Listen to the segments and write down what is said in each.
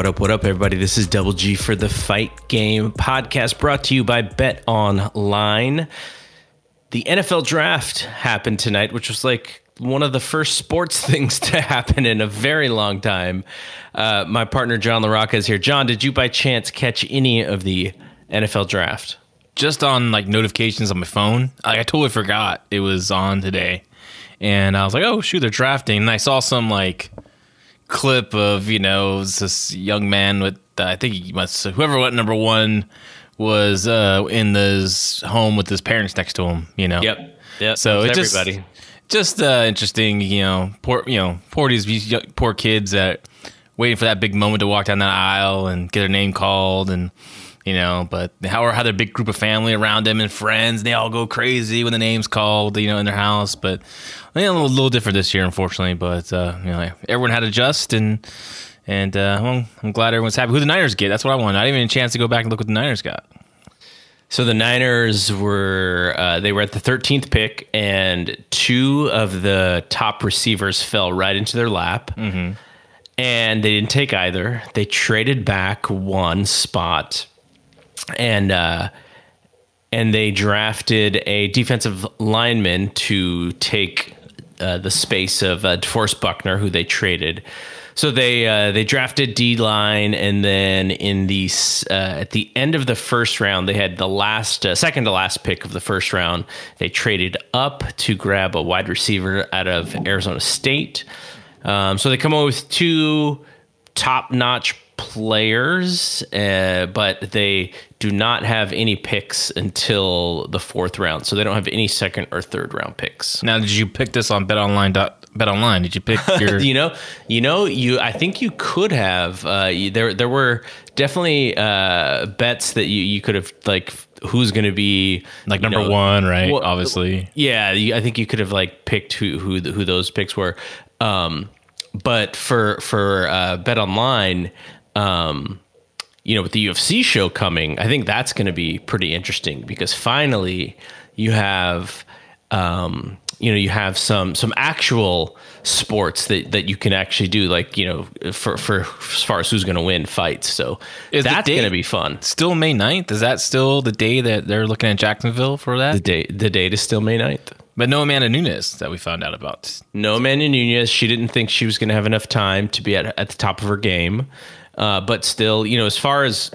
What up, what up, everybody? This is Double G for the Fight Game podcast brought to you by Bet Online. The NFL draft happened tonight, which was like one of the first sports things to happen in a very long time. Uh, my partner, John LaRocca, is here. John, did you by chance catch any of the NFL draft? just on like notifications on my phone. Like, I totally forgot it was on today, and I was like, "Oh shoot, they're drafting!" And I saw some like clip of you know this young man with uh, I think he must whoever went number one was uh, in this home with his parents next to him. You know. Yep. Yeah. So it just everybody. just uh, interesting, you know, poor you know, poor these poor kids that waiting for that big moment to walk down that aisle and get their name called and you know, but how or how their big group of family around them and friends, they all go crazy when the name's called, you know, in their house. But you know, a little, little different this year, unfortunately. But uh, you know, everyone had to adjust and. And uh, well, I'm glad everyone's happy. Who the Niners get? That's what I want. I didn't even a chance to go back and look what the Niners got. So the Niners were uh, they were at the 13th pick, and two of the top receivers fell right into their lap, and they didn't take either. They traded back one spot, and uh, and they drafted a defensive lineman to take uh, the space of uh, DeForest Buckner, who they traded. So they uh, they drafted D line, and then in the uh, at the end of the first round, they had the last uh, second to last pick of the first round. They traded up to grab a wide receiver out of Arizona State. Um, so they come up with two top notch players, uh, but they do not have any picks until the fourth round. So they don't have any second or third round picks. Now, did you pick this on BetOnline? BetOnline? Did you pick your? you know, you know, you. I think you could have. Uh, you, there, there were definitely uh, bets that you you could have like who's going to be like number know, one, right? well, Obviously. Yeah, you, I think you could have like picked who who who those picks were. Um, but for for uh, Bet Online, um, you know, with the UFC show coming, I think that's going to be pretty interesting because finally you have, um, you know, you have some some actual sports that that you can actually do, like you know, for for as far as who's going to win fights. So Is that's going to be fun. Still May 9th? Is that still the day that they're looking at Jacksonville for that? The date the date is still May 9th. but no Amanda Nunes that we found out about. No Amanda Nunes. She didn't think she was going to have enough time to be at, at the top of her game. Uh, but still, you know, as far as,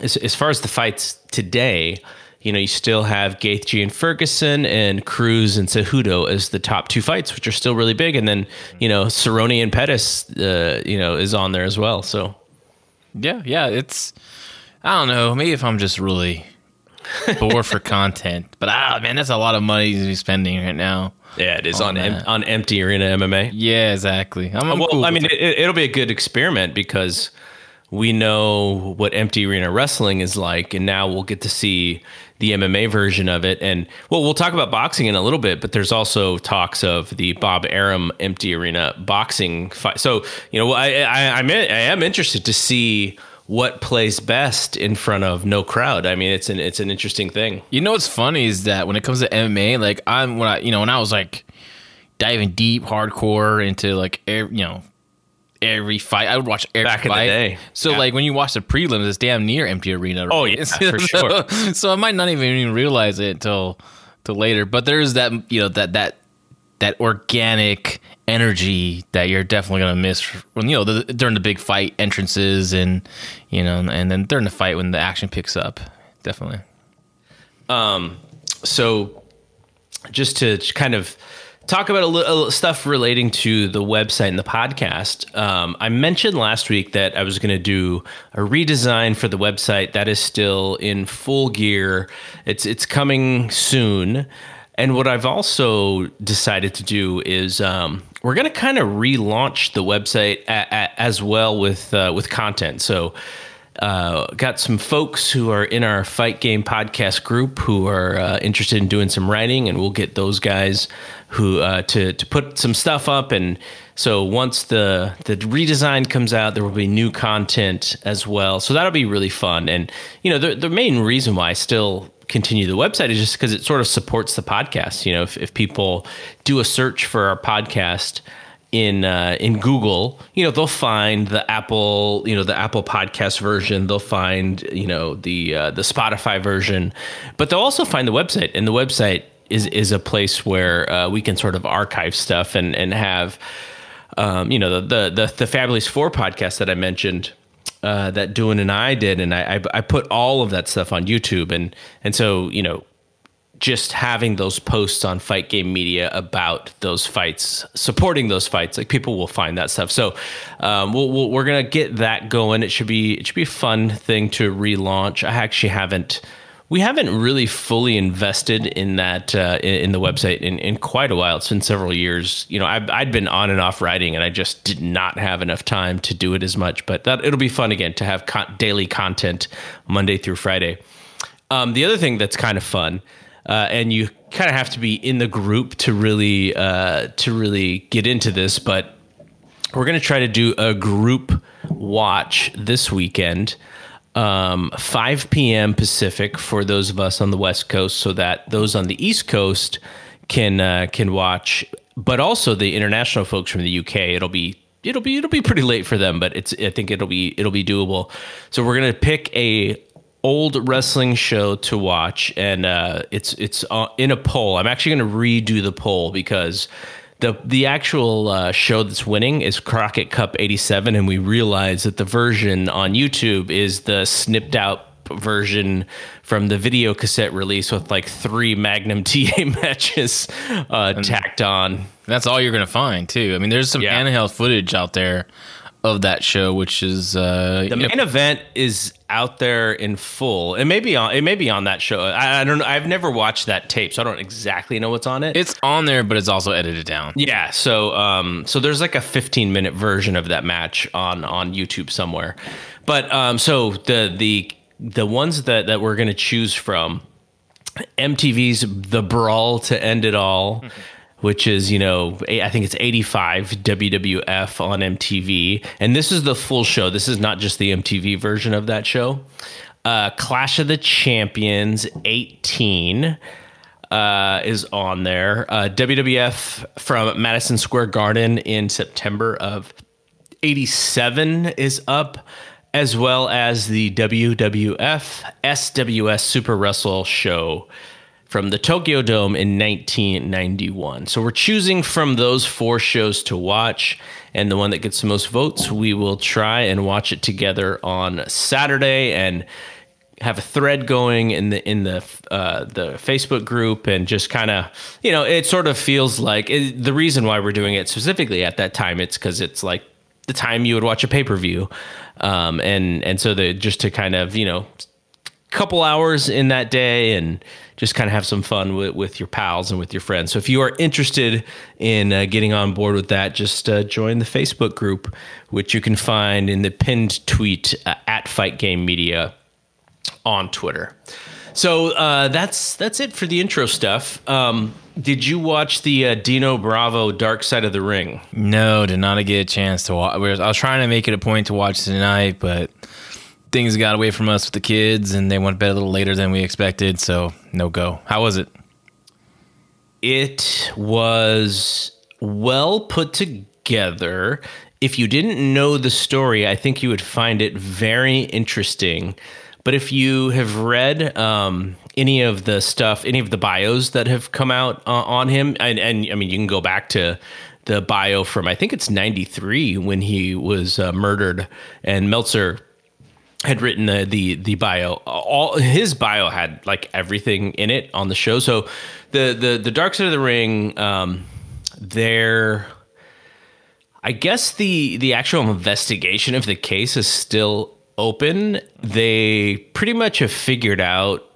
as as far as the fights today, you know, you still have Gaethje and Ferguson and Cruz and Cejudo as the top two fights, which are still really big. And then, you know, Cerrone and Pettis, uh, you know, is on there as well. So Yeah, yeah. It's, I don't know. Maybe if I'm just really bored for content. But ah, man, that's a lot of money to be spending right now. Yeah, it is On on em- on empty arena MMA. Yeah, exactly. I'm, I'm well, cool I mean, it. it, it'll be a good experiment because we know what empty arena wrestling is like, and now we'll get to see the MMA version of it. And well, we'll talk about boxing in a little bit, but there's also talks of the Bob Arum empty arena boxing fight. So you know, I I, I'm I am interested to see what plays best in front of no crowd. I mean, it's an it's an interesting thing. You know what's funny is that when it comes to MMA, like I'm when I you know when I was like diving deep, hardcore into like every, you know every fight, I would watch every Back in the fight. day. So Yeah. like when you watch the prelims, it's damn near empty arena. Oh, right? yeah, for sure. so, I might not even, even realize it until till later. But there's that you know that that that organic energy that you're definitely gonna miss when you know the, during the big fight entrances and you know and then during the fight when the action picks up. Definitely. um so just to kind of talk about a little stuff relating to the website and the podcast. Um, I mentioned last week that I was going to do a redesign for the website. That is still in full gear. It's it's coming soon. And what I've also decided to do is um, we're going to kind of relaunch the website a, a, as well with uh, with content. So uh, got some folks who are in our fight game podcast group who are uh, interested in doing some writing, and we'll get those guys who uh, to to put some stuff up. And so once the the redesign comes out, there will be new content as well. So that'll be really fun. And you know, the the main reason why I still continue the website is just because it sort of supports the podcast. You know, if if people do a search for our podcast in uh, in Google, you know, they'll find the Apple, you know, the Apple podcast version. They'll find, you know, the uh, the Spotify version, but they'll also find the website. And the website is is a place where uh, we can sort of archive stuff and and have, um, you know, the, the the the Fabulous Four podcast that I mentioned. Uh, that Doing and I did, and I, I I put all of that stuff on YouTube, and and so you know just having those posts on fight game media about those fights supporting those fights like people will find that stuff. So um, we we are gonna get that going. It should be it should be a fun thing to relaunch. I actually haven't we haven't really fully invested in that uh, in, the website in, in quite a while. It's been several years. You know i i'd been on and off writing and i just did not have enough time to do it as much but that it'll be fun again to have con- daily content monday through friday. Um, the other thing that's kind of fun uh, and you kind of have to be in the group to really uh, to really get into this. But we're going to try to do a group watch this weekend, um, 5 p.m. Pacific for those of us on the West Coast, so that those on the East Coast can uh, can watch. But also the international folks from the UK, it'll be it'll be it'll be pretty late for them, but it's I think it'll be it'll be doable. So we're gonna pick a old wrestling show to watch, and uh, it's it's uh, in a poll. I'm actually to redo the poll because the the actual uh, show that's winning is Crockett Cup '87, and we realize that the version on YouTube is the snipped out version from the video cassette release with like three Magnum TA matches uh, tacked on. That's all you're going to find too. I mean, there's some yeah. handheld footage out there of that show, which is uh, the main know. event is out there in full. It may be on. It may be on that show. I, I, don't know. I've never watched that tape, so I don't exactly know what's on it. It's on there, but it's also edited down. Yeah. So, um, so there's like a 15 minute version of that match on on YouTube somewhere. But um, so the the the ones that that we're gonna choose from, MTV's The Brawl to End It All which is, you know, I think it's 85 WWF on MTV. And this is the full show. This is not just the MTV version of that show. Uh, Clash of the Champions 18 uh, is on there. Uh, WWF from Madison Square Garden in September of 87 is up, as well as the WWF SWS Super Wrestle show from the Tokyo Dome in 1991. So we're choosing from those four shows to watch, and the one that gets the most votes, we will try and watch it together on Saturday and have a thread going in the in the uh, the Facebook group and just kind of you know it sort of feels like it, the reason why we're doing it specifically at that time it's because it's like the time you would watch a pay per view, um, and and so the just to kind of you know couple hours in that day and just kind of have some fun with, with your pals and with your friends. So if you are interested in uh, getting on board with that, just uh, join the Facebook group, which you can find in the pinned tweet uh, at Fight Game Media on Twitter. So uh, that's that's it for the intro stuff. Um, did you watch the uh, Dino Bravo Dark Side of the Ring? No, did not get a chance to watch. I was trying to make it a point to watch tonight, but things got away from us with the kids and they went to bed a little later than we expected. So no go. How was it? It was well put together. If you didn't know the story, I think you would find it very interesting. But if you have read um, any of the stuff, any of the bios that have come out uh, on him, and, and I mean, you can go back to the bio from I think it's '93 when he was uh, murdered, and Meltzer had written the, the the bio. All his bio had like everything in it on the show. So the the the Dark Side of the Ring. Um, they're I guess the the actual investigation of the case is still open. They pretty much have figured out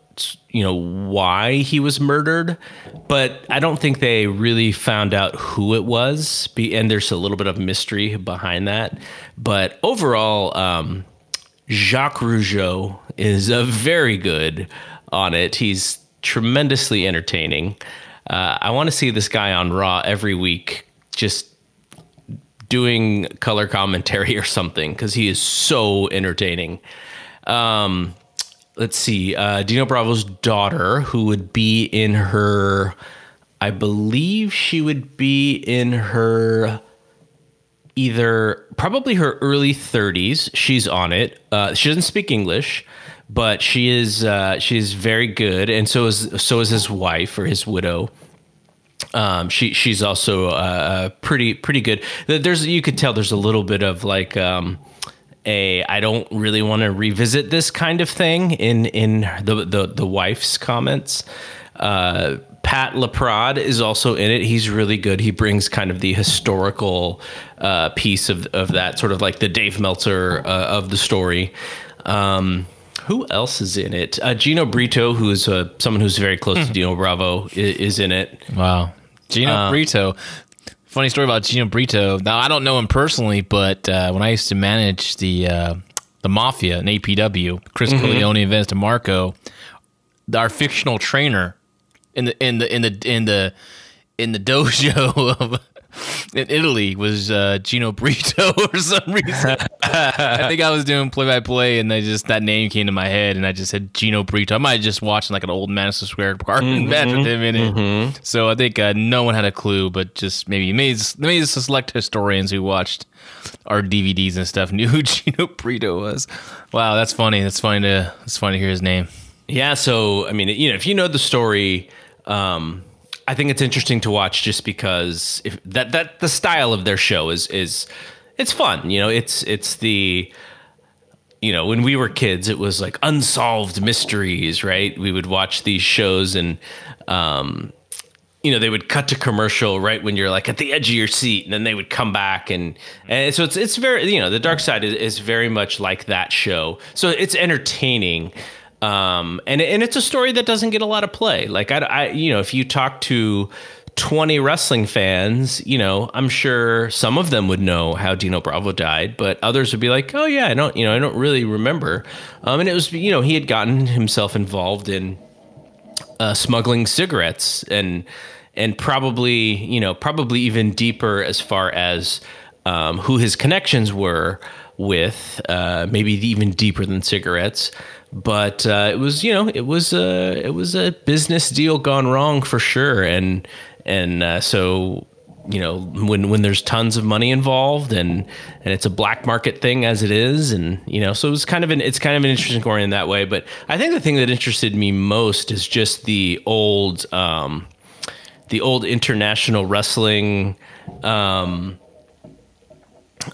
you know why he was murdered, but I don't think they really found out who it was. And there's a little bit of mystery behind that. But overall, um, Jacques Rougeau is a very good on it. He's tremendously entertaining. Uh, I want to see this guy on Raw every week, just doing color commentary or something, because he is so entertaining. Um, let's see, uh, Dino Bravo's daughter, who would be in her, I believe she would be in her either probably her early 30s. She's on it. Uh, she doesn't speak English but she is uh, she's very good, and so is so is his wife or his widow. Um, she she's also uh, uh, pretty pretty good. There's you could tell there's a little bit of like um, a I don't really want to revisit this kind of thing in in the the, the wife's comments. Uh, Pat Laprade is also in it. He's really good. He brings kind of the historical uh, piece of, of that, sort of like the Dave Meltzer uh, of the story. Um, who else is in it? Uh, Gino Brito, who is uh, someone who's very close to hmm. Dino Bravo, is, is in it. Wow, Gino uh, Brito. Funny story about Gino Brito. Now I don't know him personally, but uh, when I used to manage the uh, the Mafia in APW, Chris mm-hmm. Corleone and Vince DeMarco, our fictional trainer in the in the in the in the in the dojo of in Italy was uh, Gino Brito for some reason. I think I was doing play by play, and I just that name came to my head, and I just said Gino Brito. I might have just watching like an old Madison Square Garden mm-hmm, match with him in it. Mm-hmm. So I think uh, no one had a clue, but just maybe maybe maybe the select historians who watched our DVDs and stuff knew who Gino Brito was. Wow, that's funny. That's funny to that's funny to hear his name. Yeah. So I mean, you know, if you know the story. Um, I think it's interesting to watch just because if that that the style of their show is is it's fun. You know, it's it's the you know when we were kids, it was like unsolved mysteries, right? We would watch these shows and um, you know they would cut to commercial right when you're like at the edge of your seat and then they would come back and and so it's it's very you know the dark side is, is very much like that show so it's entertaining um, and and it's a story that doesn't get a lot of play. Like I, I, you know, if you talk to 20 wrestling fans, you know, I'm sure some of them would know how Dino Bravo died, but others would be like, "Oh yeah, I don't, you know, I don't really remember." Um, and it was, you know, he had gotten himself involved in uh, smuggling cigarettes and and probably, you know, probably even deeper as far as um, who his connections were with, uh, maybe even deeper than cigarettes. But uh, it was you know it was a it was a business deal gone wrong for sure. And and uh, so you know when when there's tons of money involved and and it's a black market thing as it is and you know so it was kind of an it's kind of an interesting story in that way. But I think the thing that interested me most is just the old um, the old international wrestling um,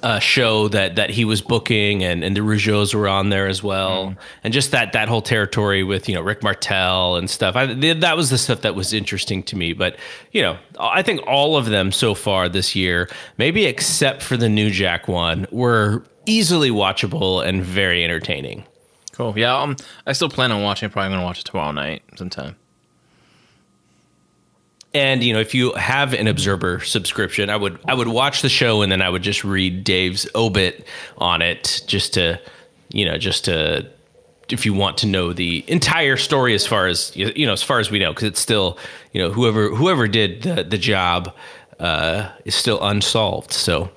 uh, show that that he was booking, and and the Rougeaus were on there as well, mm. and just that that whole territory with you know Rick Martel and stuff. I, that was the stuff that was interesting to me. But you know, I think all of them so far this year, maybe except for the New Jack one, were easily watchable and very entertaining. Cool. Yeah, um, I still plan on watching. Probably gonna watch it tomorrow night sometime. And you know, if you have an Observer subscription, I would I would watch the show and then I would just read Dave's obit on it, just to you know, just to if you want to know the entire story as far as you know, as far as we know, because it's still you know whoever whoever did the the job uh, is still unsolved. So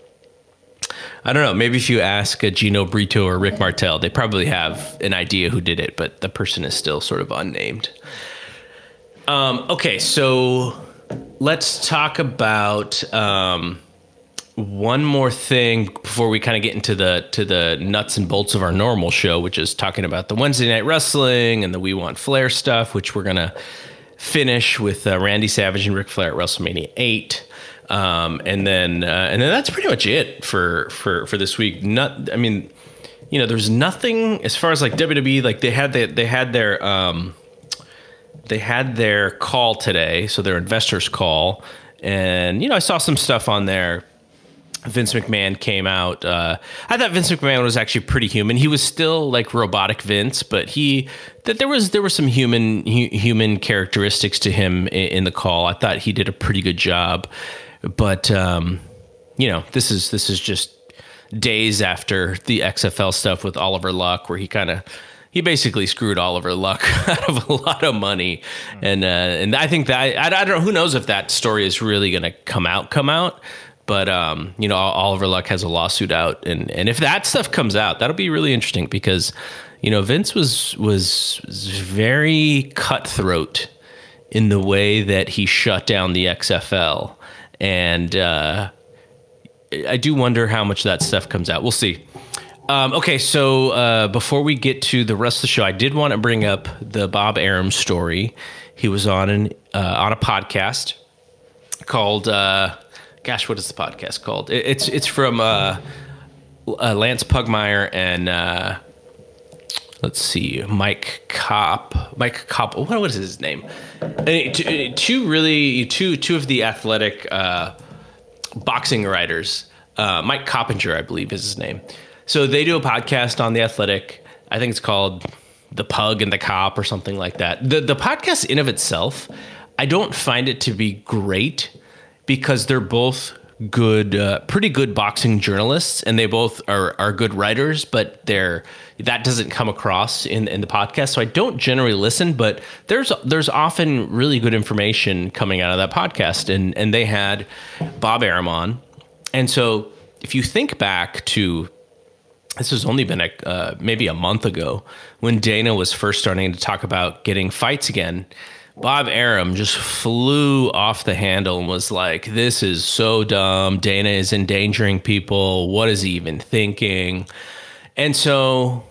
I don't know. Maybe if you ask a Gino Brito or Rick Martel, they probably have an idea who did it, but the person is still sort of unnamed. Um, okay, so let's talk about um, one more thing before we kind of get into the to the nuts and bolts of our normal show, which is talking about the Wednesday night wrestling and the We Want Flair stuff, which we're gonna finish with uh, Randy Savage and Ric Flair at WrestleMania eight. Um, and then uh, and then that's pretty much it for for for this week. Not, I mean, you know, there's nothing as far as like WWE. Like they had they, they had their um, they had their call today, so their investors call, and you know I saw some stuff on there. Vince McMahon came out. Uh, I thought Vince McMahon was actually pretty human. He was still like robotic Vince, but he that there was there were some human hu- human characteristics to him in, in, the call. I thought he did a pretty good job, but um, you know this is this is just days after the XFL stuff with Oliver Luck, where he kind of he basically screwed Oliver Luck out of a lot of money, and uh, and I think that I, I don't know who knows if that story is really going to come out come out. But um, you know, Oliver Luck has a lawsuit out, and and if that stuff comes out, that'll be really interesting because you know Vince was was, was very cutthroat in the way that he shut down the XFL, and uh, I do wonder how much that stuff comes out. We'll see. Um, okay, so uh, before we get to the rest of the show, I did want to bring up the Bob Arum story. He was on an uh, on a podcast called uh, gosh, what is the podcast called? It, it's it's from uh, uh, Lance Pugmire and uh, let's see, Mike Kopp. Mike Kopp. What is his name? Two, really two two of the athletic boxing writers. Mike Coppinger, I believe, is his name. So they do a podcast on the athletic. I think it's called the Pug and the Cop or something like that. The the podcast in of itself, I don't find it to be great because they're both good, uh, pretty good boxing journalists, and they both are are good writers. But they're that doesn't come across in in the podcast, so I don't generally listen. But there's there's often really good information coming out of that podcast, and and they had Bob Arum on, and so if you think back to this has only been a, uh, maybe a month ago when Dana was first starting to talk about getting fights again Bob Arum just flew off the handle and was like, This is so dumb. Dana is endangering people. What is he even thinking? And so,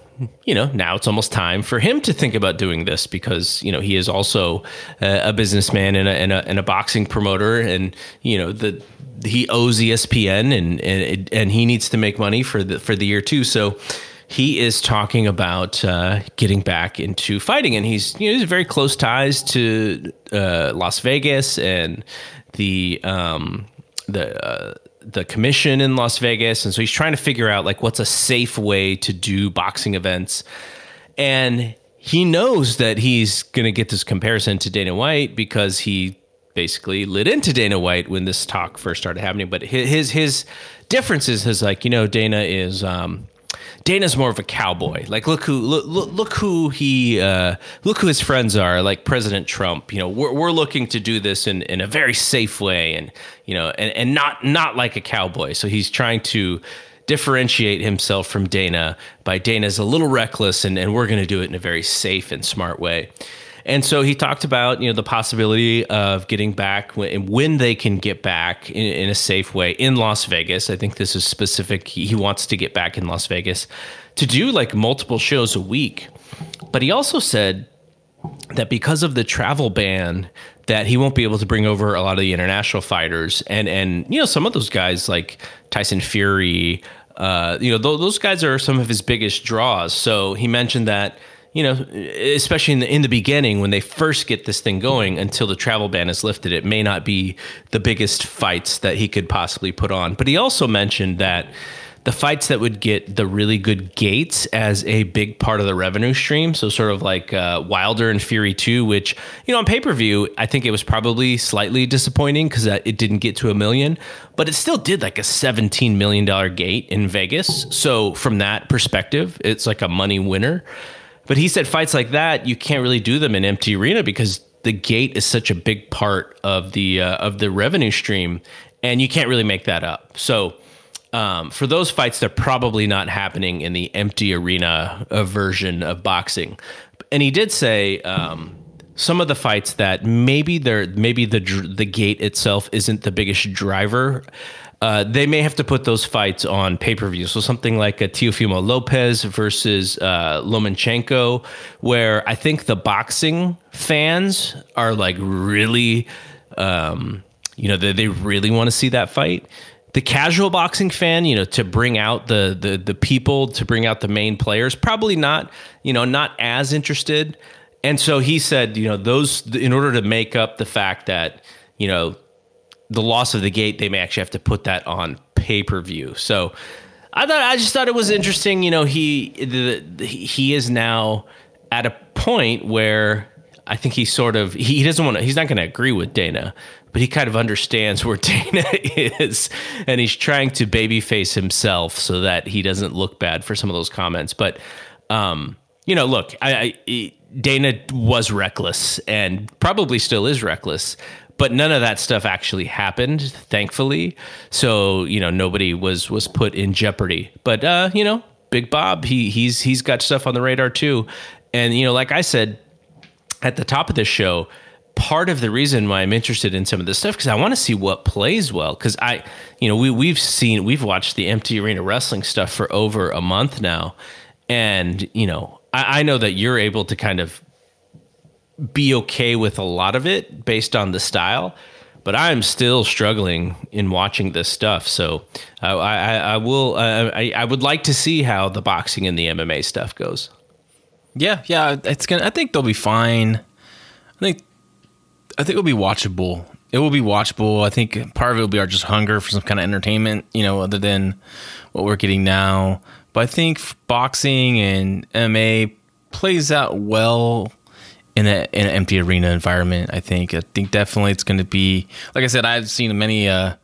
you know, now it's almost time for him to think about doing this because, you know, he is also a, a businessman and a, and, a, and a boxing promoter. And, you know, the, he owes ESPN and, and, and he needs to make money for the, for the year too. So, he is talking about uh, getting back into fighting, and he's you know he's very close ties to uh, Las Vegas and the um, the uh, the commission in Las Vegas, and so he's trying to figure out like what's a safe way to do boxing events, and he knows that he's going to get this comparison to Dana White because he basically lit into Dana White when this talk first started happening. But his his differences is like you know Dana is um, Dana's more of a cowboy. Like look who look look, who he uh, look who his friends are. Like President Trump. You know, we're we're looking to do this in in a very safe way, and you know, and and not not like a cowboy. So he's trying to differentiate himself from Dana by Dana's a little reckless, and and we're going to do it in a very safe and smart way. And so he talked about you know the possibility of getting back when, when they can get back in, in, a safe way in Las Vegas. I think this is specific. He wants to get back in Las Vegas to do like multiple shows a week. But he also said that because of the travel ban that he won't be able to bring over a lot of the international fighters and and you know some of those guys like Tyson Fury uh, you know th- those guys are some of his biggest draws so he mentioned that you know, especially in the, in the beginning when they first get this thing going until the travel ban is lifted, it may not be the biggest fights that he could possibly put on. But he also mentioned that the fights that would get the really good gates as a big part of the revenue stream. So sort of like uh, Wilder and Fury 2, which, you know, on pay-per-view, I think it was probably slightly disappointing because it didn't get to a million, but it still did like a $17 million gate in Vegas. So from that perspective, it's like a money winner. But he said fights like that you can't really do them in empty arena because the gate is such a big part of the uh, of the revenue stream, and you can't really make that up. So. Um, for those fights, they're probably not happening in the empty arena uh, version of boxing. And he did say um, some of the fights that maybe they're maybe the the gate itself isn't the biggest driver uh, they may have to put those fights on pay per view. So something like a Teofimo Lopez versus uh, Lomachenko, where I think the boxing fans are like really, um, you know, they, they really want to see that fight. The casual boxing fan, you know, to bring out the the the people, to bring out the main players, probably not, you know, not as interested. And so he said, you know, those in order to make up the fact that, you know, the loss of the gate, they may actually have to put that on pay per view. So I thought I just thought it was interesting. You know, he the, the, he is now at a point where I think he sort of he doesn't want to. He's not going to agree with Dana, but he kind of understands where Dana is, and he's trying to babyface himself so that he doesn't look bad for some of those comments. But um, you know, look, I, I Dana was reckless and probably still is reckless but none of that stuff actually happened thankfully. So you know nobody was was put in jeopardy. But uh you know big bob he he's he's got stuff on the radar too. And you know like i said at the top of this show part of the reason why i'm interested in some of this stuff because i want to see what plays well. Because i you know we, we've seen we've watched the empty arena wrestling stuff for over a month now. And you know I, I know that you're able to kind of be okay with a lot of it based on the style but I'm still struggling in watching this stuff. So uh, I, I, will. Uh, I, I would like to see how the boxing and the MMA stuff goes. Yeah, yeah, it's gonna. I think they'll be fine. I think. I think it'll be watchable. It will be watchable. I think part of it will be our just hunger for some kind of entertainment. You know, other than what we're getting now. But I think boxing and MMA plays out well in, a, in an empty arena environment. I think. I think definitely it's going to be like I said. I've seen many uh,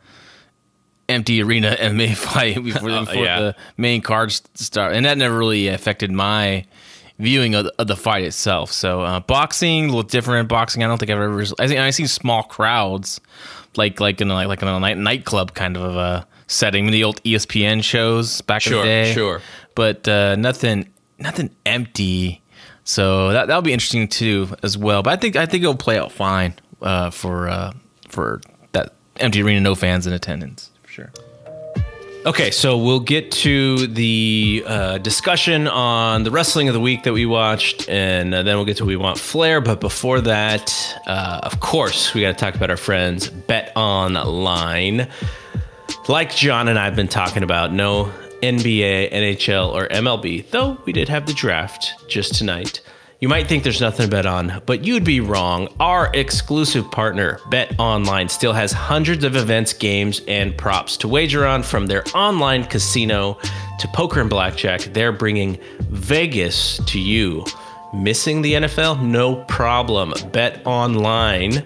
empty arena MMA fight before, uh, before yeah. the main cards start, and that never really affected my viewing of the, of the fight itself. So uh, boxing a little different. Boxing, I don't think I've ever. I think I see small crowds, like like in a, like like in a night, nightclub kind of a setting. the old ESPN shows back sure, in the day, sure. But uh, nothing nothing empty so that that'll be interesting too as well. But I think I think it'll play out fine uh, for uh, for that empty arena, no fans in attendance for sure. Okay, so we'll get to the uh, discussion on the wrestling of the week that we watched, and uh, then we'll get to we want Flair. But before that, uh, of course, we got to talk about our friends Bet Online. Like John and I've been talking about, no NBA, NHL, or MLB, though we did have the draft just tonight. You might think there's nothing to bet on, but you'd be wrong. Our exclusive partner, Bet Online, still has hundreds of events, games, and props to wager on from their online casino to poker and blackjack. They're bringing Vegas to you. Missing the NFL? No problem. Bet Online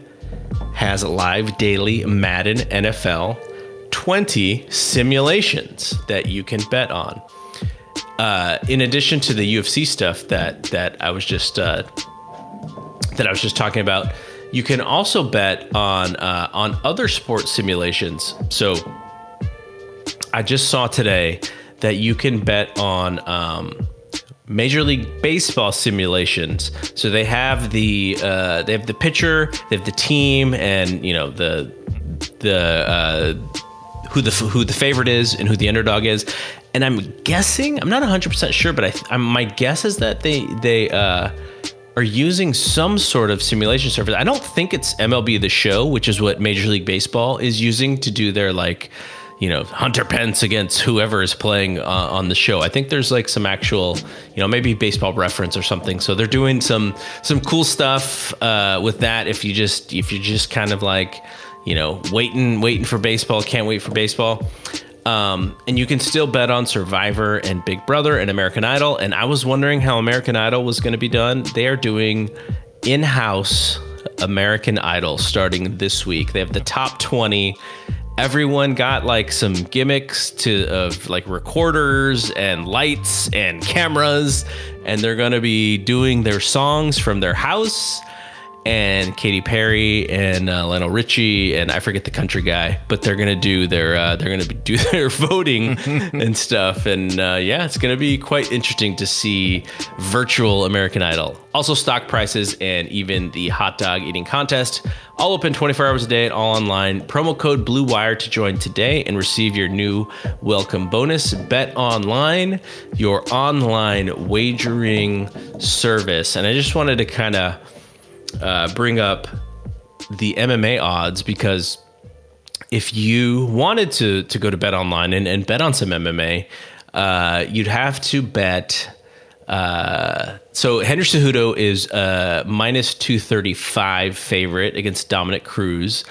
has live daily Madden NFL 20 simulations that you can bet on. Uh, in addition to the UFC stuff that that I was just uh, that I was just talking about, you can also bet on uh, on other sports simulations. So I just saw today that you can bet on um, Major League Baseball simulations. So they have the uh, they have the pitcher, they have the team, and you know the the uh, who the who the favorite is and who the underdog is. And I'm guessing, I'm not 100% sure, but I, I'm, my guess is that they they uh, are using some sort of simulation service. I don't think it's MLB The Show, which is what Major League Baseball is using to do their like, you know, Hunter Pence against whoever is playing uh, on the show. I think there's like some actual, you know, maybe baseball reference or something. So they're doing some some cool stuff uh, with that. If you just if you just kind of like you know, waiting, waiting for baseball, can't wait for baseball. Um, and you can still bet on Survivor and Big Brother and American Idol. And I was wondering how American Idol was going to be done. They are doing in house American Idol starting this week. They have the top 20. Everyone got like some gimmicks to of like recorders and lights and cameras, and they're gonna be doing their songs from their house and Katy Perry and uh, Lionel Richie and I forget the country guy, but they're gonna do their uh, they're gonna do their voting and stuff, and uh, yeah, it's gonna be quite interesting to see virtual American Idol. Also, stock prices and even the hot dog eating contest, all open 24 hours a day and all online. Promo code Blue Wire to join today and receive your new welcome bonus. Bet online, your online wagering service, and I just wanted to kind of uh, bring up the MMA odds because if you wanted to to go to bet online and, and bet on some MMA, uh, you'd have to bet. Uh, so Henry Cejudo is a minus two thirty five favorite against Dominick Cruz.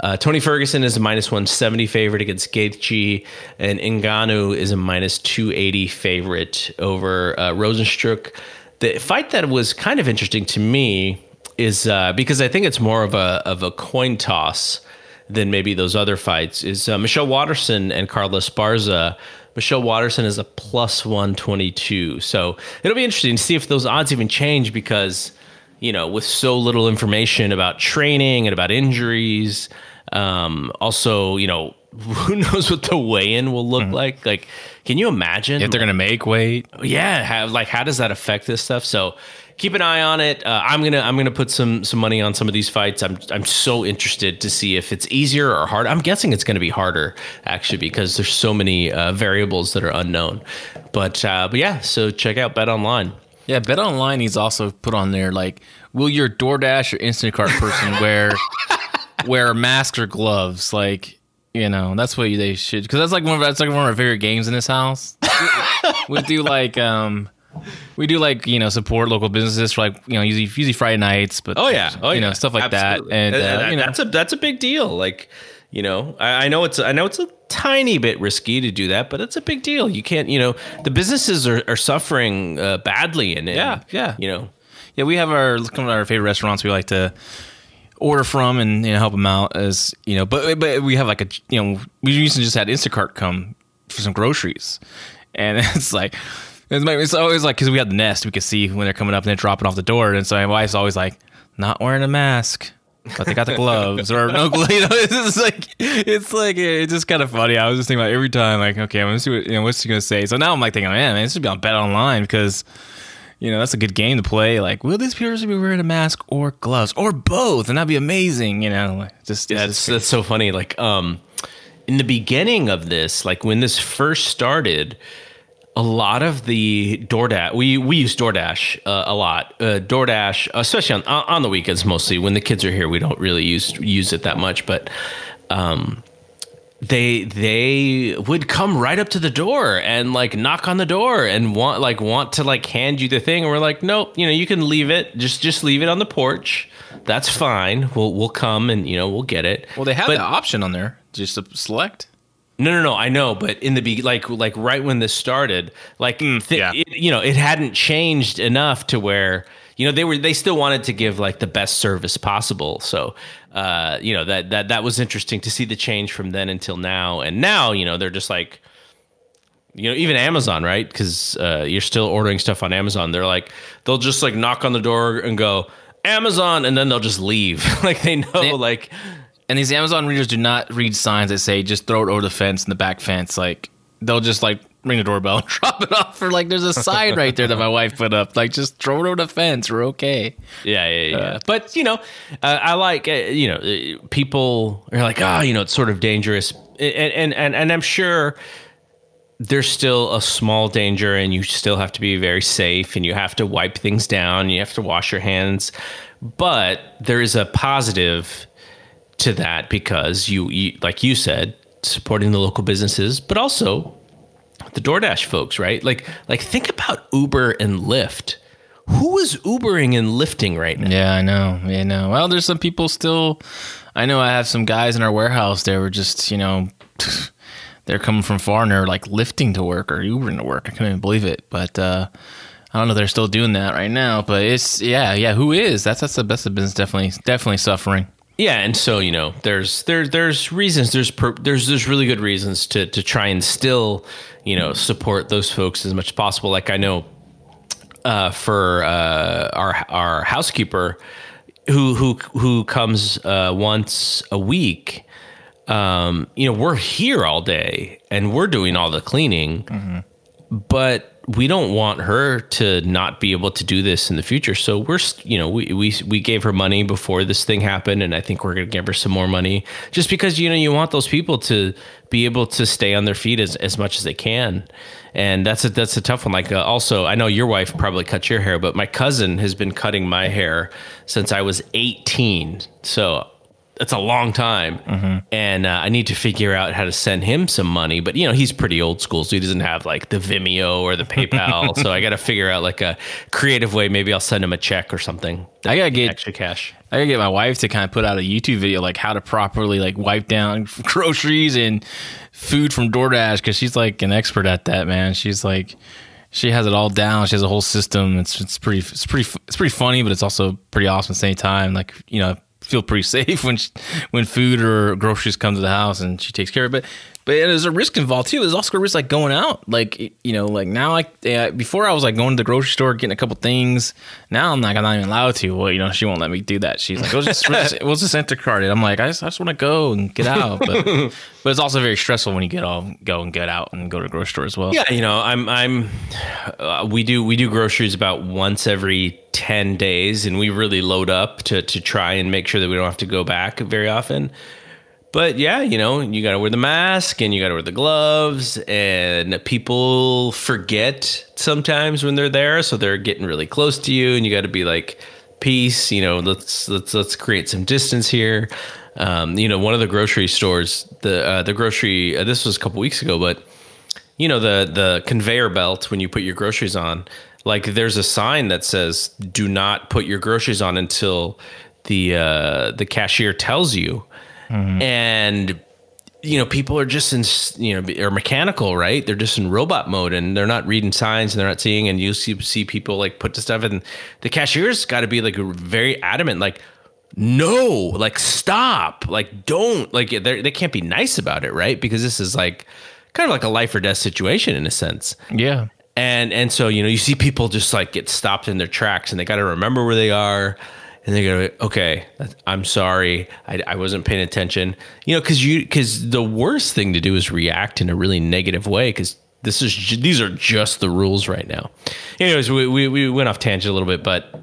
Uh, Tony Ferguson is a minus 170 favorite against Gaethje, and Ngannou is a minus 280 favorite over uh, Rozenstruik. The fight that was kind of interesting to me is uh, because I think it's more of a of a coin toss than maybe those other fights. Is uh, Michelle Waterson and Carla Esparza. Michelle Waterson is a plus 122. So it'll be interesting to see if those odds even change because, you know, with so little information about training and about injuries, um, also, you know, who knows what the weigh-in will look like? Like, can you imagine If they're gonna make weight, yeah how, like how does that affect this stuff so keep an eye on it uh, i'm gonna i'm gonna put some some money on some of these fights i'm i'm so interested to see if it's easier or harder i'm guessing it's gonna be harder actually because there's so many uh, variables that are unknown but uh, but yeah so check out bet online yeah. Bet online needs also put on there like, will your DoorDash or Instacart person wear wear masks or gloves? Like, you know, that's what they should because that's like one of that's like one of our favorite games in this house. we do like um. We do like you know support local businesses for like you know usually usually Friday nights, but oh yeah oh you yeah know stuff like Absolutely. that, and uh, you know that's a that's a big deal like you know I, I know it's I know it's a tiny bit risky to do that but it's a big deal you can't you know the businesses are, are suffering uh, badly and, and Yeah, yeah. you know Yeah, we have our some of our favorite restaurants we like to order from and you know help them out as you know. But but we have like a you know we recently just had Instacart come for some groceries, and it's like. It's, my- it's always like because we have the nest, we can see when they're coming up and they're dropping off the door, and so my wife's always like, "Not wearing a mask, but they got the gloves or no gloves." You know, it's just like it's like it's just kind of funny. I was just thinking about every time, like, okay, I'm gonna see what you know what's she gonna say. So now I'm like thinking, man, man, this should be on Bet Online because you know, that's a good game to play. Like, will this person be wearing a mask or gloves or both? And that'd be amazing. You know, like, just Yeah, that's that's so funny. Like, um, in the beginning of this, like when this first started, a lot of the DoorDash we we use DoorDash uh, a lot. Uh, DoorDash, especially on on the weekends, mostly when the kids are here, we don't really use use it that much. But um, they they would come right up to the door and like knock on the door and want like want to like hand you the thing and we're like nope you know you can leave it just just leave it on the porch that's fine we'll we'll come and you know we'll get it well, they have but, the option on there just to select. No no no i know but in the be like like right when this started like thi- yeah. it, you know it hadn't changed enough to where you know they were they still wanted to give like the best service possible. So uh you know that that that was interesting to see the change from then until now. And now you know they're just like you know even amazon right? Because uh, you're still ordering stuff on amazon. They're like they'll just like knock on the door and go amazon and then they'll just leave. Like they know They- like And these Amazon readers do not read signs that say just throw it over the fence in the back fence. Like, they'll just like ring the doorbell and drop it off for like, there's a sign right there that my wife put up. Like, just throw it over the fence. We're okay. Yeah, yeah, yeah. but you know, uh, I like uh, you know uh, people are like, ah, you know, it's sort of dangerous, and and and and I'm sure there's still a small danger, and you still have to be very safe, and you have to wipe things down, you have to wash your hands, but there is a positive to that because you, you like you said, supporting the local businesses, but also the DoorDash folks, right? Like like think about Uber and Lyft. Who is Ubering and lifting right now? Yeah, I know. Yeah, I know. Well, there's some people still. I know I have some guys in our warehouse. They were just, you know, they're coming from far and they're like lifting to work or Ubering to work. I couldn't even believe it. But uh, I don't know. They're still doing that right now. But it's yeah, yeah. Who is? That's that's the best of business. Definitely, definitely suffering. Yeah, and so you know, there's there there's reasons there's per, there's there's really good reasons to to try and still you know support those folks as much as possible. Like I know uh, for uh, our our housekeeper who who who comes uh, once a week. Um, you know, we're here all day and we're doing all the cleaning, but we don't want her to not be able to do this in the future. So we're, you know, we we we gave her money before this thing happened, and I think we're gonna give her some more money, just because you know you want those people to be able to stay on their feet as, as much as they can, and that's a that's a tough one. Like uh, also, I know your wife probably cut your hair, but my cousin has been cutting my hair since I was eighteen. So that's a long time, and uh, I need to figure out how to send him some money. But you know, he's pretty old school, so he doesn't have like the Venmo or the PayPal. so I got to figure out like a creative way. Maybe I'll send him a check or something. I gotta get extra cash. I gotta get my wife to kind of put out a YouTube video like how to properly like wipe down groceries and food from DoorDash because she's like an expert at that, man. She's like she has it all down. She has a whole system. It's it's pretty it's pretty it's pretty funny, but it's also pretty awesome at the same time. Like you know, feel pretty safe when she, when food or groceries come to the house and she takes care of it. But there's a risk involved too. There's also a risk like going out. Like you know, like now, like uh, before I was like going to the grocery store getting a couple things. Now I'm like I'm not even allowed to. Well, you know, she won't let me do that. She's like, we'll just we'll just, we'll just enter carded. I'm like, I just, I just want to go and get out. But but it's also very stressful when you get all go and get out and go to the grocery store as well. Yeah, you know, I'm I'm uh, we do we do groceries about once every 10 days and we really load up to to try and make sure that we don't have to go back very often. But yeah, you know, you got to wear the mask and you got to wear the gloves and people forget sometimes when they're there, so they're getting really close to you and you got to be like peace, you know, let's let's let's create some distance here. Um, you know, one of the grocery stores, the uh, the grocery uh, this was a couple weeks ago, but you know the the conveyor belt when you put your groceries on like there's a sign that says do not put your groceries on until the uh the cashier tells you Mm-hmm. and you know people are just in you know are mechanical right? They're just in robot mode and they're not reading signs and they're not seeing. And you see see people like put the stuff. And the cashier's got to be like very adamant like no like stop. Like don't. Like they they can't be nice about it right? Because this is like kind of like a life or death situation in a sense. Yeah. and and so you know you see people just like get stopped in their tracks and they got to remember where they are and they go okay i'm sorry i, I wasn't paying attention you know because you because the worst thing to do is react in a really negative way because this is these are just the rules right now anyways we, we, we went off tangent a little bit but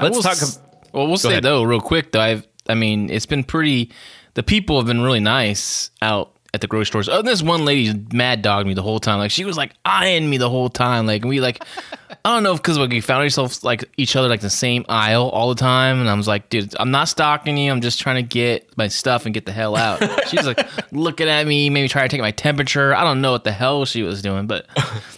let's talk s- well, we'll say ahead. though, real quick though. I've, I mean, it's been pretty. The people have been really nice out at the grocery stores. Oh, this one lady mad dogged me the whole time. Like she was like eyeing me the whole time. Like we like, I don't know because like we found ourselves like each other like the same aisle all the time, and I was like, dude, I'm not stalking you. I'm just trying to get my stuff and get the hell out. she was like looking at me, maybe trying to take my temperature. I don't know what the hell she was doing, but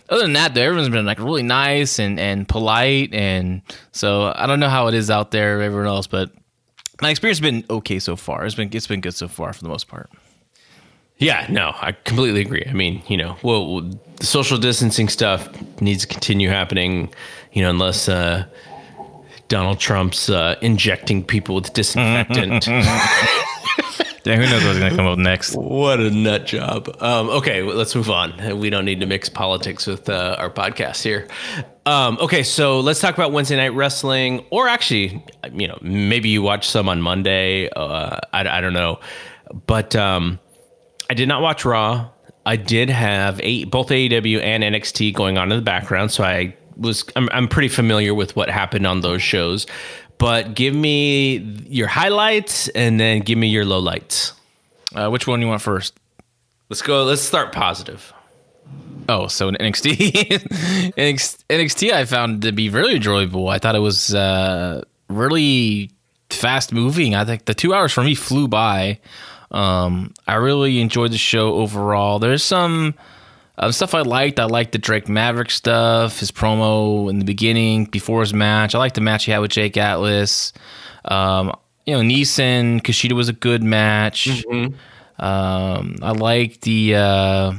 other than that, though, everyone's been like really nice and and polite, and so I don't know how it is out there, everyone else, but my experience has been okay so far. It's been it's been good so far for the most part. Yeah, no, I completely agree. I mean, you know, well, the social distancing stuff needs to continue happening, you know, unless uh, Donald Trump's uh, injecting people with disinfectant. Yeah, who knows what's gonna come up next? what a nut job. Um, okay, well, let's move on. We don't need to mix politics with uh, our podcast here. Um, okay, so let's talk about Wednesday night wrestling, or actually, you know, maybe you watch some on Monday. Uh, I, I don't know, but um, I did not watch Raw. I did have a, both AEW and NXT going on in the background, so I was I'm, I'm pretty familiar with what happened on those shows. But give me your highlights and then give me your lowlights. Uh, which one do you want first? Let's go. Let's start positive. Oh, so NXT. NXT, NXT I found to be really enjoyable. I thought it was uh, really fast moving. I think the two hours for me flew by. Um, I really enjoyed the show overall. There's some uh, stuff I liked. I liked the Drake Maverick stuff, his promo in the beginning before his match. I liked the match he had with Jake Atlas. Um, you know, Neeson, Kushida was a good match. Um, I liked the. Uh,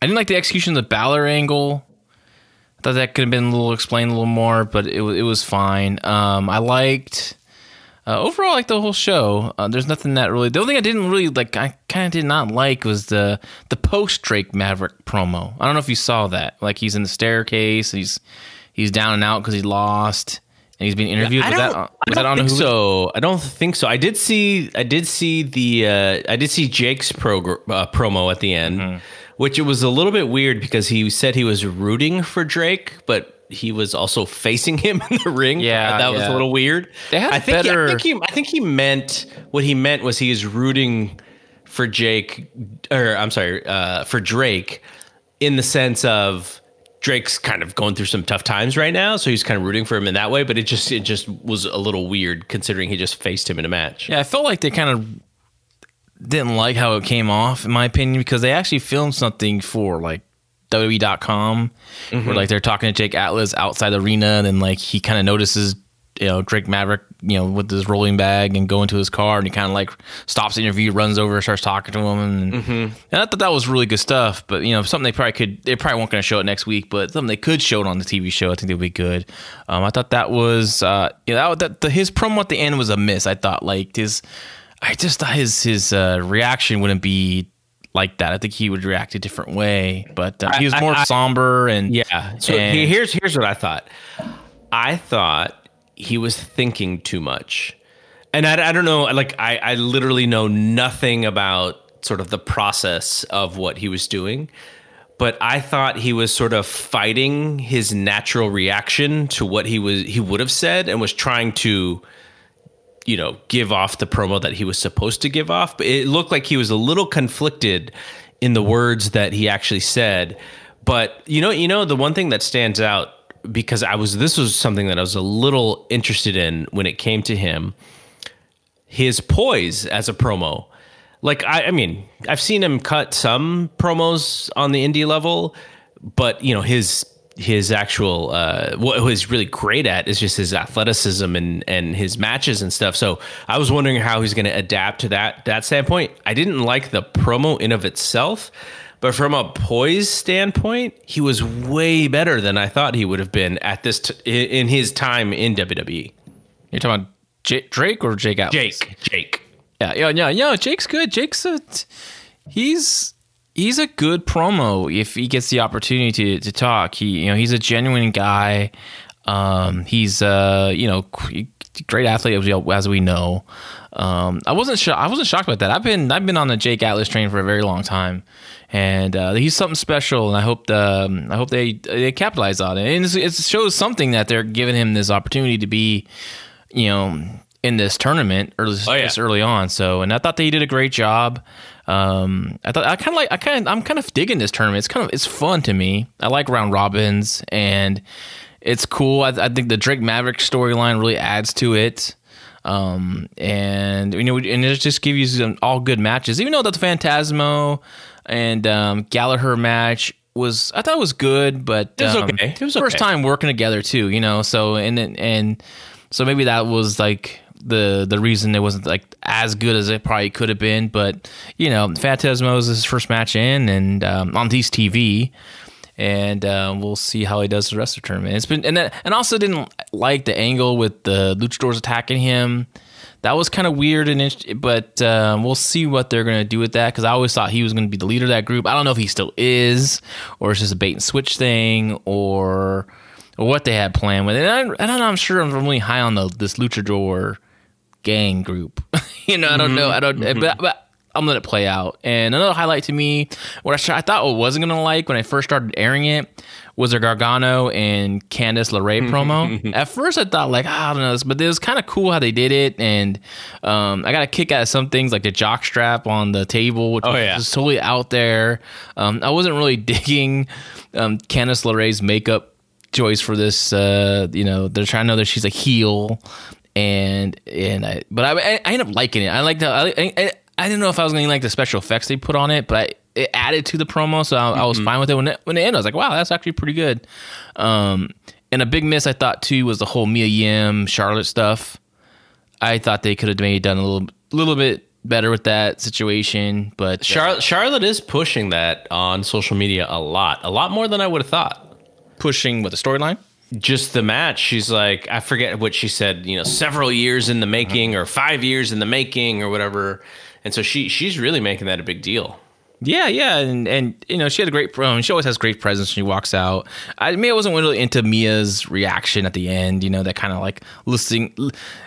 I didn't like the execution of the Balor angle. I thought that could have been a little explained a little more, but it it was fine. Um, I liked uh, overall I like the whole show. Uh, there's nothing that really. The only thing I didn't really like, I kind of did not like, was the the post Drake Maverick promo. I don't know if you saw that. Like he's in the staircase, he's he's down and out because he lost, and he's being interviewed. I was don't, that, on- I don't that on think Hulu? so. I don't think so. I did see. I did see the. Uh, I did see Jake's progr- uh, promo at the end, Mm-hmm. which it was a little bit weird because he said he was rooting for Drake, but he was also facing him in the ring. Yeah, that was a little weird. They had I think. better- I think he. I think he meant what he meant was he is rooting for Jake, or I'm sorry, uh, for Drake, in the sense of Drake's kind of going through some tough times right now, so he's kind of rooting for him in that way. But it just it just was a little weird considering he just faced him in a match. Yeah, I felt like they kind of didn't like how it came off, in my opinion, because they actually filmed something for like WWE.com Mm-hmm. where like they're talking to Jake Atlas outside the arena, and then like he kind of notices you know Drake Maverick, you know, with his rolling bag and go into his car, and he kind of like stops the interview, runs over, starts talking to him, and, Mm-hmm. and I thought that was really good stuff. But you know, something they probably could, they probably weren't going to show it next week, but something they could show it on the TV show. I think they'd be good. Um, I thought that was, uh, you know, that, that the, his promo at the end was a miss. I thought like his, I just thought his his uh, reaction wouldn't be like that. I think he would react a different way, but uh, he was more I- somber and Yeah. So and- here's here's what I thought. I thought he was thinking too much, and I, I don't know. Like I I literally know nothing about sort of the process of what he was doing. But I thought he was sort of fighting his natural reaction to what he was he would have said and was trying to you know, give off the promo that he was supposed to give off. But it looked like he was a little conflicted in the words that he actually said. But you know, you know, the one thing that stands out because I was this was something that I was a little interested in when it came to him, his poise as a promo. Like I, I mean, I've seen him cut some promos on the indie level, but you know his his actual uh, what he's really great at is just his athleticism and and his matches and stuff. So I was wondering how he's going to adapt to that that standpoint. I didn't like the promo in of itself, but from a poise standpoint, he was way better than I thought he would have been at this t- in his time in WWE. You're talking about J- Drake or Jake Atlas? Jake, Jake. Yeah, yeah, yeah, yeah. Jake's good. Jake's a he's he's a good promo if he gets the opportunity to, to talk. He you know he's a genuine guy. Um, he's uh you know great athlete as we, as we know. Um, I wasn't sho- I wasn't shocked about that. I've been I've been on the Jake Atlas train for a very long time, and uh, he's something special. And I hope the, um, I hope they they capitalize on it. And it shows something that they're giving him this opportunity to be, you know, in this tournament early, Oh, yeah. early on. So, and I thought they did a great job. Um, I thought I kind of like I kind of I'm kind of digging this tournament. It's kind of it's fun to me. I like round robins and it's cool. I, I think the Drake Maverick storyline really adds to it. Um, and you know, and it just gives you some all good matches. Even though the Fantasma and um, Gallagher match was, I thought it was good, but It was um, okay. It was first okay. time working together too. You know, so and and so maybe that was like the the reason it wasn't like as good as it probably could have been. But you know, Fantasma is his first match in and um, on these TV and uh, we'll see how he does the rest of the tournament. It's been and that, and also didn't like the angle with the luchadors attacking him. That was kind of weird, and int- but um, we'll see what they're gonna do with that because I always thought he was gonna be the leader of that group. I don't know if he still is, or it's just a bait and switch thing, or or what they had planned with it. And I, know. I'm sure I'm really high on the this luchador gang group. you know, I don't know. I don't, but, but I'm gonna let it play out. And another highlight to me, what I, sh- I thought I wasn't gonna like when I first started airing it, was a Gargano and Candice LeRae promo. At first, I thought like "Ah, I don't know, this, but it was kind of cool how they did it, and um, I got a kick out of some things like the jock strap on the table, which Oh, was yeah. totally out there. Um, I wasn't really digging um, Candice LeRae's makeup choice for this. Uh, you know, they're trying to know that she's a heel, and and I, but I, I, ended up liking it. I like the. I, I, I didn't know if I was going to like the special effects they put on it, but I, it added to the promo, so I, I was fine with it. When it, when it ended, I was like, wow, that's actually pretty good. Um, and a big miss I thought too was the whole Mia Yim Charlotte stuff. I thought they could have maybe done a little little bit better with that situation, but uh, Charlotte, Charlotte is pushing that on social media a lot, a lot more than I would have thought. pushing with the storyline. Just the match, she's like, I forget what she said, you know, several years in the making or five years in the making or whatever. And so she she's really making that a big deal. Yeah, yeah, and and you know she had a great. Um, she always has great presence when she walks out. I mean, I wasn't really into Mia's reaction at the end. You know, that kind of like listening.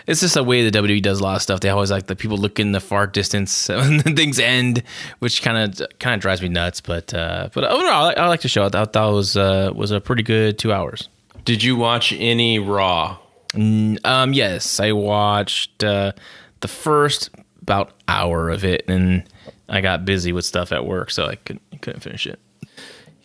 It's just a way the WWE does a lot of stuff. They always like the people look in the far distance when things end, which kind of kind of drives me nuts. But uh, but overall, I, I like the show. I thought that was uh, was a pretty good two hours. Did you watch any Raw? Um, yes, I watched uh, the first about hour of it, and I got busy with stuff at work, so I couldn't couldn't finish it.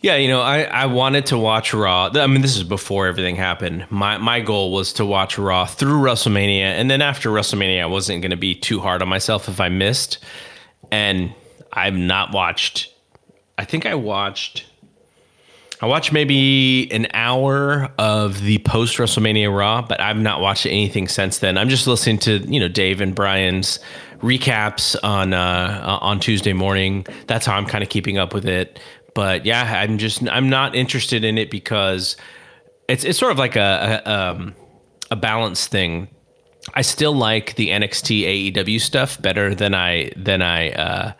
Yeah, you know, I, I wanted to watch Raw. I mean, this is before everything happened. My my goal was to watch Raw through WrestleMania, and then after WrestleMania, I wasn't going to be too hard on myself if I missed. And I've not watched. I think I watched. I watched maybe an hour of the post WrestleMania Raw, but I've not watched anything since then. I'm just listening to you know Dave and Brian's recaps on uh, on Tuesday morning. That's how I'm kind of keeping up with it but yeah, I'm just I'm not interested in it because it's it's sort of like a a, um, a balance thing. I still like the NXT AEW stuff better than I than I uh,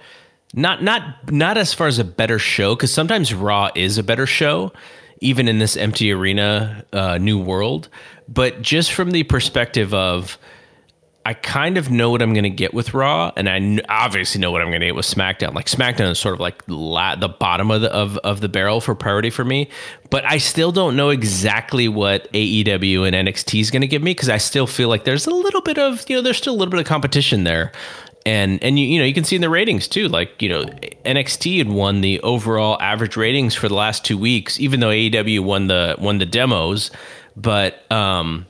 not not not as far as a better show because sometimes Raw is a better show, even in this empty arena uh, new world. But just from the perspective of I kind of know what I'm going to get with Raw, and I obviously know what I'm going to get with SmackDown. Like SmackDown is sort of like la- the bottom of the of, of the barrel for priority for me, but I still don't know exactly what AEW and NXT is going to give me because I still feel like there's a little bit of you know there's still a little bit of competition there, and and you you know you can see in the ratings too. Like you know NXT had won the overall average ratings for the last two weeks, even though AEW won the won the demos, but um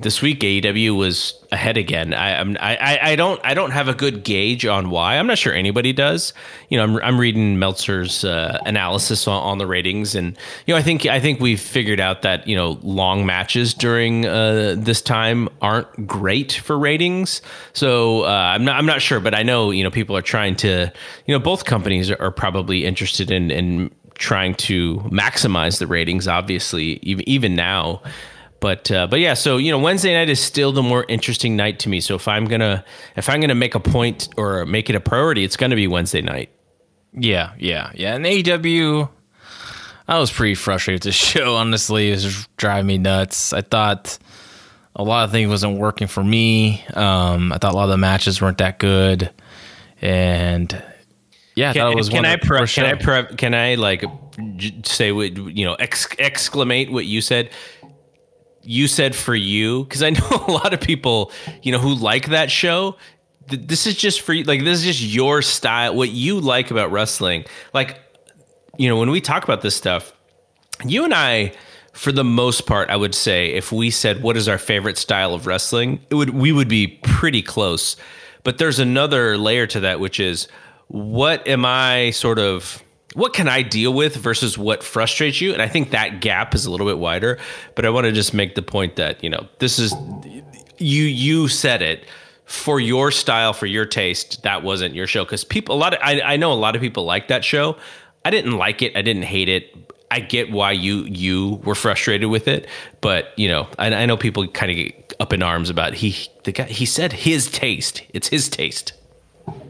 this week AEW was ahead again. I, I'm I, I don't I don't have a good gauge on why. I'm not sure anybody does. You know, I'm I'm reading Meltzer's uh, analysis on, on, the ratings, and you know, I think I think we've figured out that you know long matches during uh, this time aren't great for ratings. So uh, I'm not I'm not sure, but I know you know people are trying to you know both companies are probably interested in in trying to maximize the ratings. Obviously, even even now. But uh, but yeah, so you know, Wednesday night is still the more interesting night to me. So if I'm gonna if I'm gonna make a point or make it a priority, it's gonna be Wednesday night. Yeah, yeah, yeah. And AEW, I was pretty frustrated with this show. Honestly, it was driving me nuts. I thought a lot of things wasn't working for me. Um, I thought a lot of the matches weren't that good, and yeah, can, I. Can I pre- can I pre- can I like say what you know ex- exclamate what you said? You said for you because I know a lot of people, you know, who like that show. this is just for you. Like this is just your style. What you like about wrestling. Like, you know, when we talk about this stuff, you and I, for the most part, I would say if we said what is our favorite style of wrestling, it would we would be pretty close. But there's another layer to that, which is what am I sort of what can I deal with versus what frustrates you? And I think that gap is a little bit wider. But I want to just make the point that, you know, this is you you said it for your style, for your taste, that wasn't your show. Because people a lot of I, I know a lot of people like that show. I didn't like it. I didn't hate it. I get why you you were frustrated with it, but you know, I, I know people kind of get up in arms about he the guy he said his taste. It's his taste.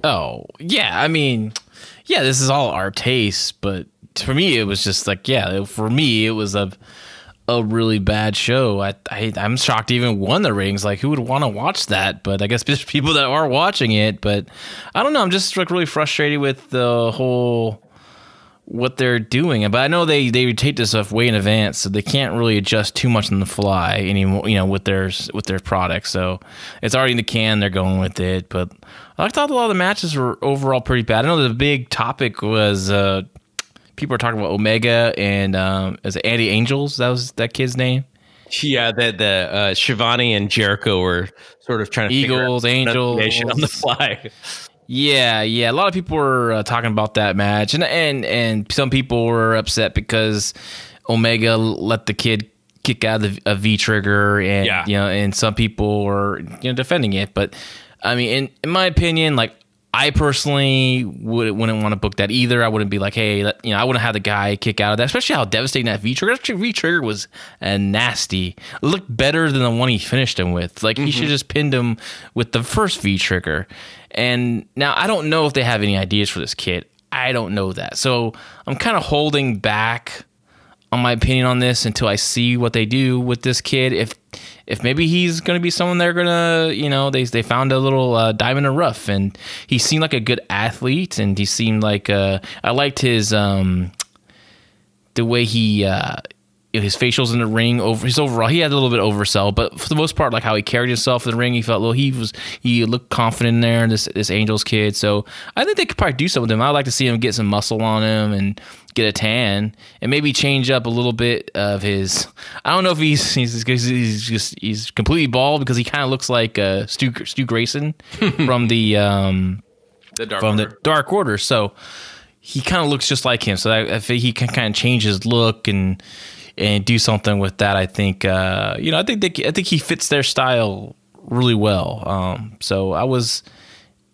Oh yeah, I mean, yeah, this is all our taste, but for me, it was just like, yeah, for me, it was a a really bad show. I, I am shocked even won the ratings. Like, who would want to watch that? But I guess people that are watching it. But I don't know. I'm just like really frustrated with the whole what they're doing. But I know they they take this stuff way in advance, so they can't really adjust too much on the fly anymore. You know, with their with their products. So it's already in the can. They're going with it. But I thought a lot of the matches were overall pretty bad. I know the big topic was uh, people were talking about Omega and um, is it Andy Angels? That was that kid's name. Yeah, the the uh, Schiavone and Jericho were sort of trying to Eagles, Angels on the fly. Yeah, yeah. A lot of people were uh, talking about that match, and and and some people were upset because Omega let the kid kick out of the, a V trigger, and yeah. you know, and some people were you know defending it, but I mean, in, in my opinion, like I personally would, wouldn't want to book that either. I wouldn't be like, hey, you know, I wouldn't have the guy kick out of that, especially how devastating that V trigger. Actually, V trigger was uh, nasty. It looked better than the one he finished him with. Like mm-hmm. he should just pinned him with the first V trigger. And now I don't know if they have any ideas for this kid. I don't know that. So I'm kind of holding back on my opinion on this until I see what they do with this kid. If if maybe he's going to be someone they're going to, you know, they they found a little uh, diamond in the rough, and he seemed like a good athlete, and he seemed like uh, I liked his um, the way he uh, his facials in the ring over his overall he had a little bit oversell but for the most part like how he carried himself in the ring he felt well he was he looked confident in there this this angels kid so i think they could probably do something with him. I'd like to see him get some muscle on him and get a tan and maybe change up a little bit of his i don't know if he's he's, he's just he's completely bald because he kind of looks like uh stu, stu grayson from the um The dark from Order. the dark order so he kind of looks just like him. So I, I think he can kind of change his look and and do something with that. I think uh, you know I think they, I think he fits their style really well. Um, so I was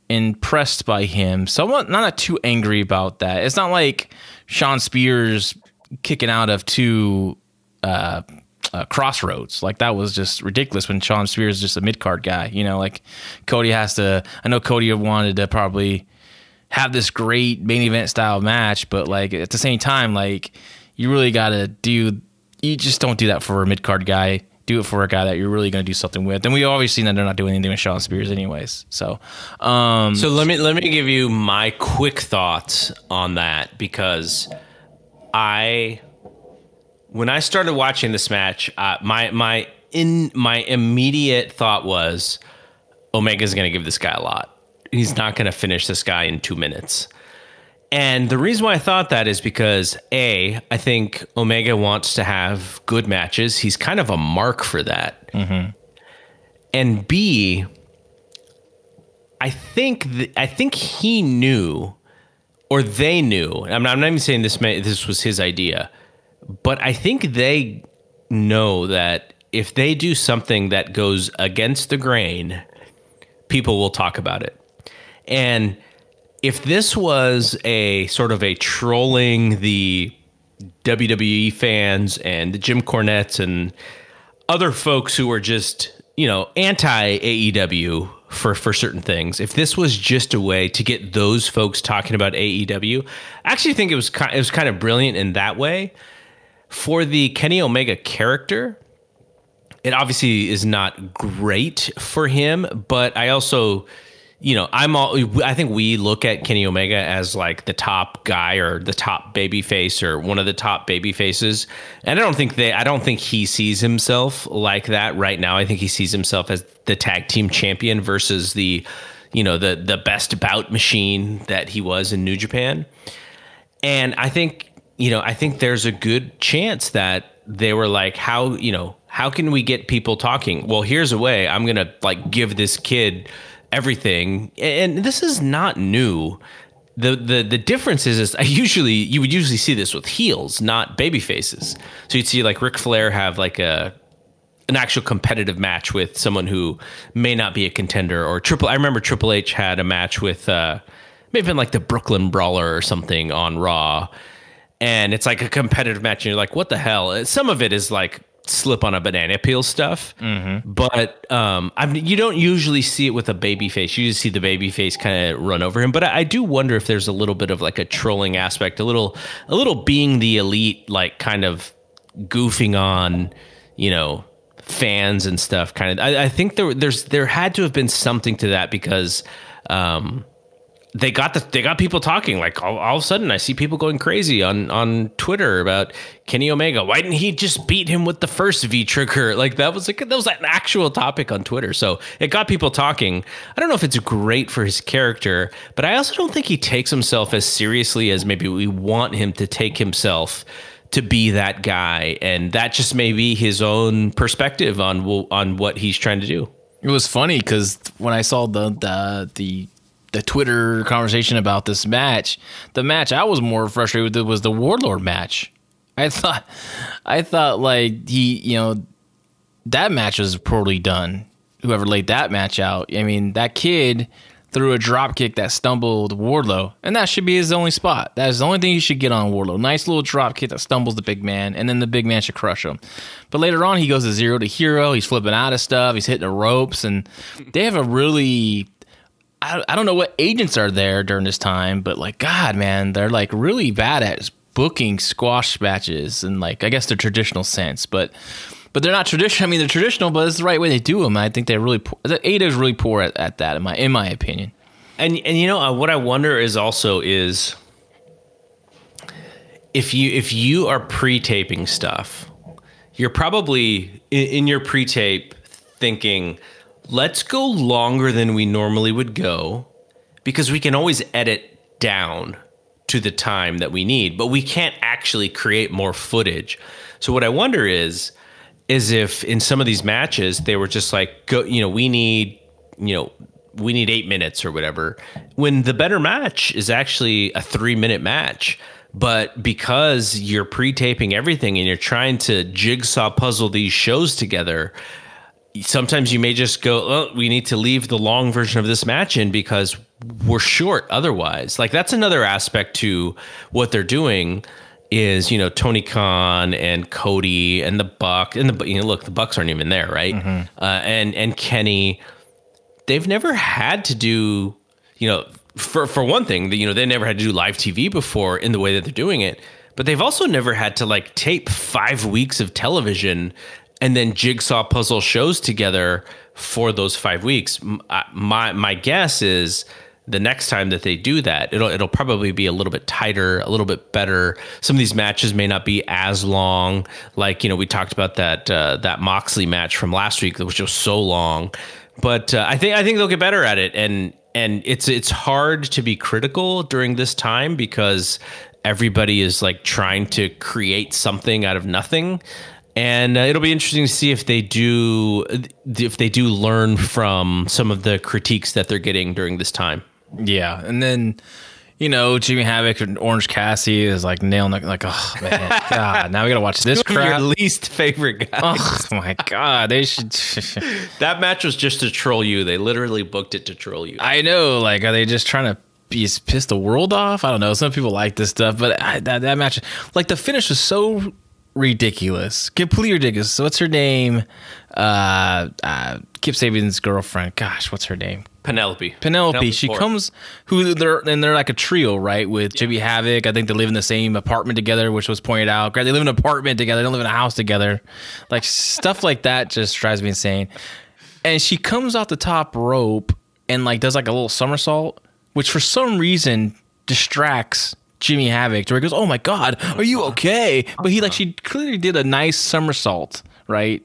impressed by him. So I'm not, not too angry about that. It's not like Shawn Spears kicking out of two uh, uh, Cross Rhodes. Like that was just ridiculous when Shawn Spears is just a mid card guy. You know, like Cody has to. I know Cody wanted to probably have this great main event style match, but like at the same time, like you really got to do. You just don't do that for a mid card guy. Do it for a guy that you're really going to do something with. And we always seen that they're not doing anything with Shawn Spears, anyways. So, um, So let me let me give you my quick thoughts on that because I when I started watching this match, uh, my my in my immediate thought was Omega's going to give this guy a lot. He's not going to finish this guy in 2 minutes. And the reason why I thought that is because A, I think Omega wants to have good matches. He's kind of a mark for that. Mm-hmm. And B, I think th- I think he knew, or they knew. I'm not, I'm not even saying this may, this was his idea, but I think they know that if they do something that goes against the grain, people will talk about it. And if this was a sort of a trolling the WWE fans and the Jim Cornettes and other folks who are just you know anti AEW for for certain things. If this was just a way to get those folks talking about AEW, I actually think it was it was kind of brilliant in that way. For the Kenny Omega character, it obviously is not great for him, but I also you know, I'm all. I think we look at Kenny Omega as like the top guy or the top baby face or one of the top baby faces, and I don't think they. I don't think he sees himself like that right now. I think he sees himself as the tag team champion versus the, you know, the the best bout machine that he was in New Japan, and I think you know, I think there's a good chance that they were like, how you know, how can we get people talking? Well, here's a way. I'm gonna like give this kid everything. And this is not new. The the the difference is, is I usually you would usually see this with heels not baby faces. So you'd see like Ric Flair have like a an actual competitive match with someone who may not be a contender or triple I remember Triple H had a match with uh maybe been like the Brooklyn Brawler or something on Raw. And it's like a competitive match and you're like what the hell? Some of it is like slip on a banana peel stuff. But um, I mean, you don't usually see it with a baby face. You just see the baby face kind of run over him. But I, I do wonder if there's a little bit of like a trolling aspect, a little, a little being the elite, like kind of goofing on, you know, fans and stuff. Kind of. I, I think there, there's, there had to have been something to that because. Um, they got the they got people talking like all, all of a sudden I see people going crazy on on Twitter about Kenny Omega. Why didn't he just beat him with the first V trigger? Like that was like that was an actual topic on Twitter. So it got people talking. I don't know if it's great for his character, but I also don't think he takes himself as seriously as maybe we want him to take himself to be that guy, and that just may be his own perspective on on what he's trying to do. It was funny because when I saw the the the the Twitter conversation about this match, the match I was more frustrated with was the Wardlow match. I thought, I thought like he, you know, that match was poorly done. Whoever laid that match out, I mean, that kid threw a drop kick that stumbled Wardlow, and that should be his only spot. That is the only thing he should get on Wardlow. Nice little drop kick that stumbles the big man, and then the big man should crush him. But later on, he goes to zero to hero. He's flipping out of stuff. He's hitting the ropes, and they have a really I, I don't know what agents are there during this time, but like God, man, they're like really bad at booking squash matches and like I guess the traditional sense, but but they're not traditional. I mean, they're traditional, but it's the right way they do them. I think they're really poor. Ada is really poor at, at that, in my in my opinion. And and you know uh, what I wonder is also is if you if you are pre-taping stuff you're probably in, in your pre-tape thinking, let's go longer than we normally would go because we can always edit down to the time that we need, but we can't actually create more footage. So what I wonder is is if in some of these matches they were just like go you know we need you know we need 8 minutes or whatever when the better match is actually a 3 minute match but because you're pre-taping everything and you're trying to jigsaw puzzle these shows together sometimes you may just go oh, we need to leave the long version of this match in because we're short otherwise. Like that's another aspect to what they're doing is you know Tony Khan and Cody and the Buck and the you know look the Bucks aren't even there right? Uh, and and Kenny they've never had to do you know for for one thing you know they never had to do live TV before in the way that they're doing it but they've also never had to like tape 5 weeks of television and then jigsaw puzzle shows together for those 5 weeks my my guess is the next time that they do that, it'll it'll probably be a little bit tighter, a little bit better. Some of these matches may not be as long. Like you know, we talked about that uh, that Moxley match from last week, which was just so long. But uh, I think I think they'll get better at it, and and it's it's hard to be critical during this time because everybody is like trying to create something out of nothing and uh, it'll be interesting to see if they do if they do learn from some of the critiques that they're getting during this time. Yeah, and then you know Jimmy Havoc and Orange Cassidy is like nailing it. Like, oh man, God, now we gotta watch this Your crap. least favorite guy. Oh my God, they should. That match was just to troll you. They literally booked it to troll you. I know. Like, are they just trying to be piss the world off? I don't know. Some people like this stuff, but I, that that match, like the finish was so ridiculous, completely ridiculous. So what's her name? Uh, uh, Kip Sabian's girlfriend. Gosh, what's her name? Penelope. Penelope. she Ford. comes who they're and they're like a trio, right? With Jimmy Havoc. I think they live in the same apartment together, which was pointed out. They live in an apartment together. They don't live in a house together. Like stuff like that just drives me insane. And she comes off the top rope and like does like a little somersault, which for some reason distracts Jimmy Havoc. Where he goes, "Oh my God, are you okay?" But he like she clearly did a nice somersault, right?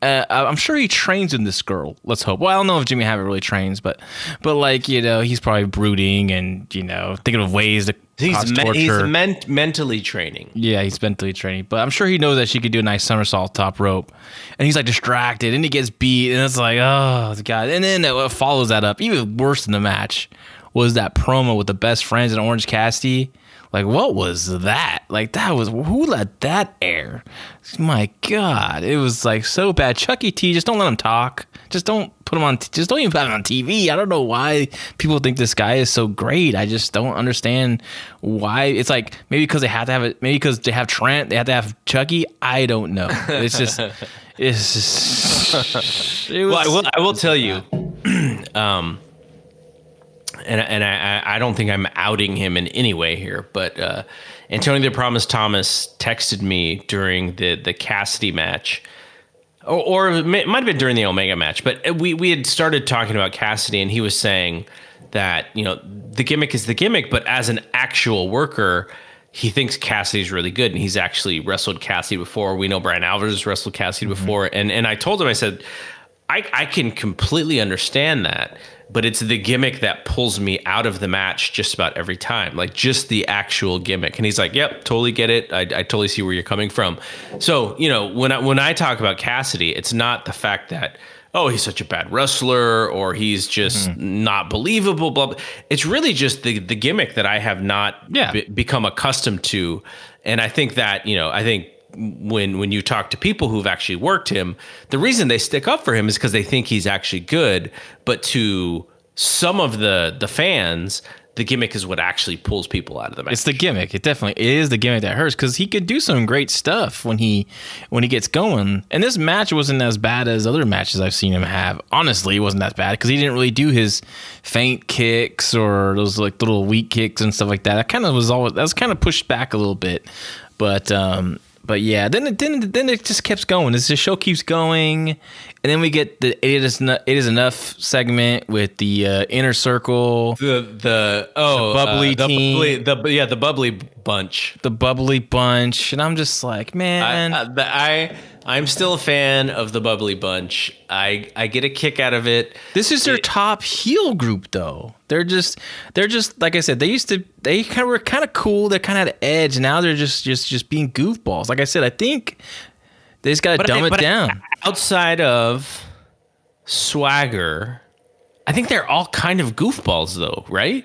Uh, I'm sure he trains in this girl. Let's hope. Well, I don't know if Jimmy Havoc really trains, but but like you know, he's probably brooding and you know thinking of ways to cause He's, me- torture. he's men- mentally training. Yeah, he's mentally training, but I'm sure he knows that she could do a nice somersault top rope, and he's like distracted, and he gets beat, and it's like, oh god. And then what follows that up, even worse than the match, was that promo with the best friends and Orange Cassidy. Like, what was that? Like, that was who let that air? My God, it was like so bad. Chucky T, just don't let him talk. Just don't put him on. Just don't even put him on TV. I don't know why people think this guy is so great. I just don't understand why. It's like maybe because they have to have it. Maybe because they have Trent, they have to have Chucky. I don't know. It's just, it's just. It was, Well, I will, I will tell you, um, and and I, I don't think I'm outing him in any way here, but uh, Antonio the Promise Thomas texted me during the the Cassidy match, or, or it might have been during the Omega match, but we we had started talking about Cassidy, and he was saying that you know the gimmick is the gimmick, but as an actual worker. He thinks Cassidy's really good, and he's actually wrestled Cassidy before. We know Brian Alvarez wrestled Cassidy before, and and I told him, I said, I, I can completely understand that, but it's the gimmick that pulls me out of the match just about every time, like just the actual gimmick. And he's like, "Yep, totally get it. I, I totally see where you're coming from." So you know, when I when I talk about Cassidy, it's not the fact that oh he's such a bad wrestler or he's just mm-hmm. not believable. Blah, blah. It's really just the the gimmick that I have not Yeah. be- become accustomed to, and I think that you know, I think when when you talk to people who've actually worked him, the reason they stick up for him is because they think he's actually good. But to some of the the fans, the gimmick is what actually pulls people out of the match. It's the gimmick. It definitely is the gimmick that hurts because he could do some great stuff when he when he gets going. And this match wasn't as bad as other matches I've seen him have. Honestly, it wasn't that bad because he didn't really do his faint kicks or those like little weak kicks and stuff like that. That kind of was always that was kind of pushed back a little bit. But um but yeah, then it then then it just keeps going. As the show keeps going, and then we get the it is enough, it is enough segment with the uh, inner circle. the the oh The bubbly uh, the team. bubbly, the yeah the bubbly bunch. the bubbly bunch, and I'm just like, man, I, I I'm still a fan of the bubbly bunch. I I get a kick out of it. This is their top heel group, though. They're just, they're just like I said. They used to, they kind of were kind of cool. They kind of had edge. Now they're just, just, just being goofballs. Like I said, I think they just got to dumb I- it down. Outside of swagger, I think they're all kind of goofballs, though, right?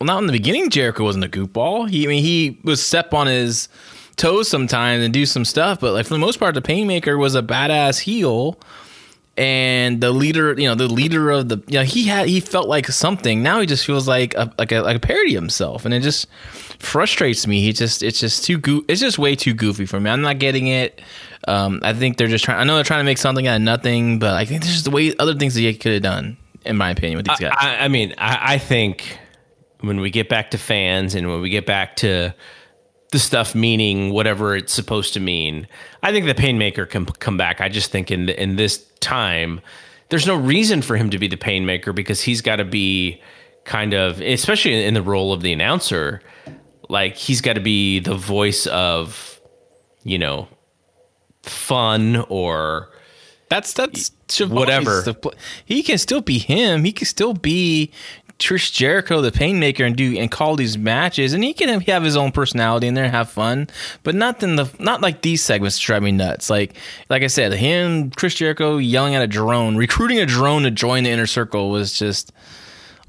well, not in the beginning. Jericho wasn't a goofball. He, I mean, he was step on his toes sometimes and do some stuff, but like for the most part, the Painmaker was a badass heel. And the leader, you know, the leader of the, you know, he had, he felt like something. Now he just feels like a, like a, like a parody of himself, and it just frustrates me. He just, it's just too goo, it's just way too goofy for me. I'm not getting it. Um, I think they're just trying. I know they're trying to make something out of nothing, but I think there's just the way other things that he could have done, in my opinion, with these guys. I, I mean, I, I think when we get back to fans and when we get back to the stuff meaning whatever it's supposed to mean, I think the Painmaker can come back. I just think in the, in this time, there's no reason for him to be the Painmaker because he's got to be kind of, especially in the role of the announcer, like he's got to be the voice of, you know, fun or That's that's whatever. He can still be him. He can still be Chris Jericho, the Painmaker, and do and call these matches, and he can have his own personality in there and have fun. But not in the not like these segments drive me nuts. Like like I said, him Chris Jericho yelling at a drone, recruiting a drone to join the inner circle was just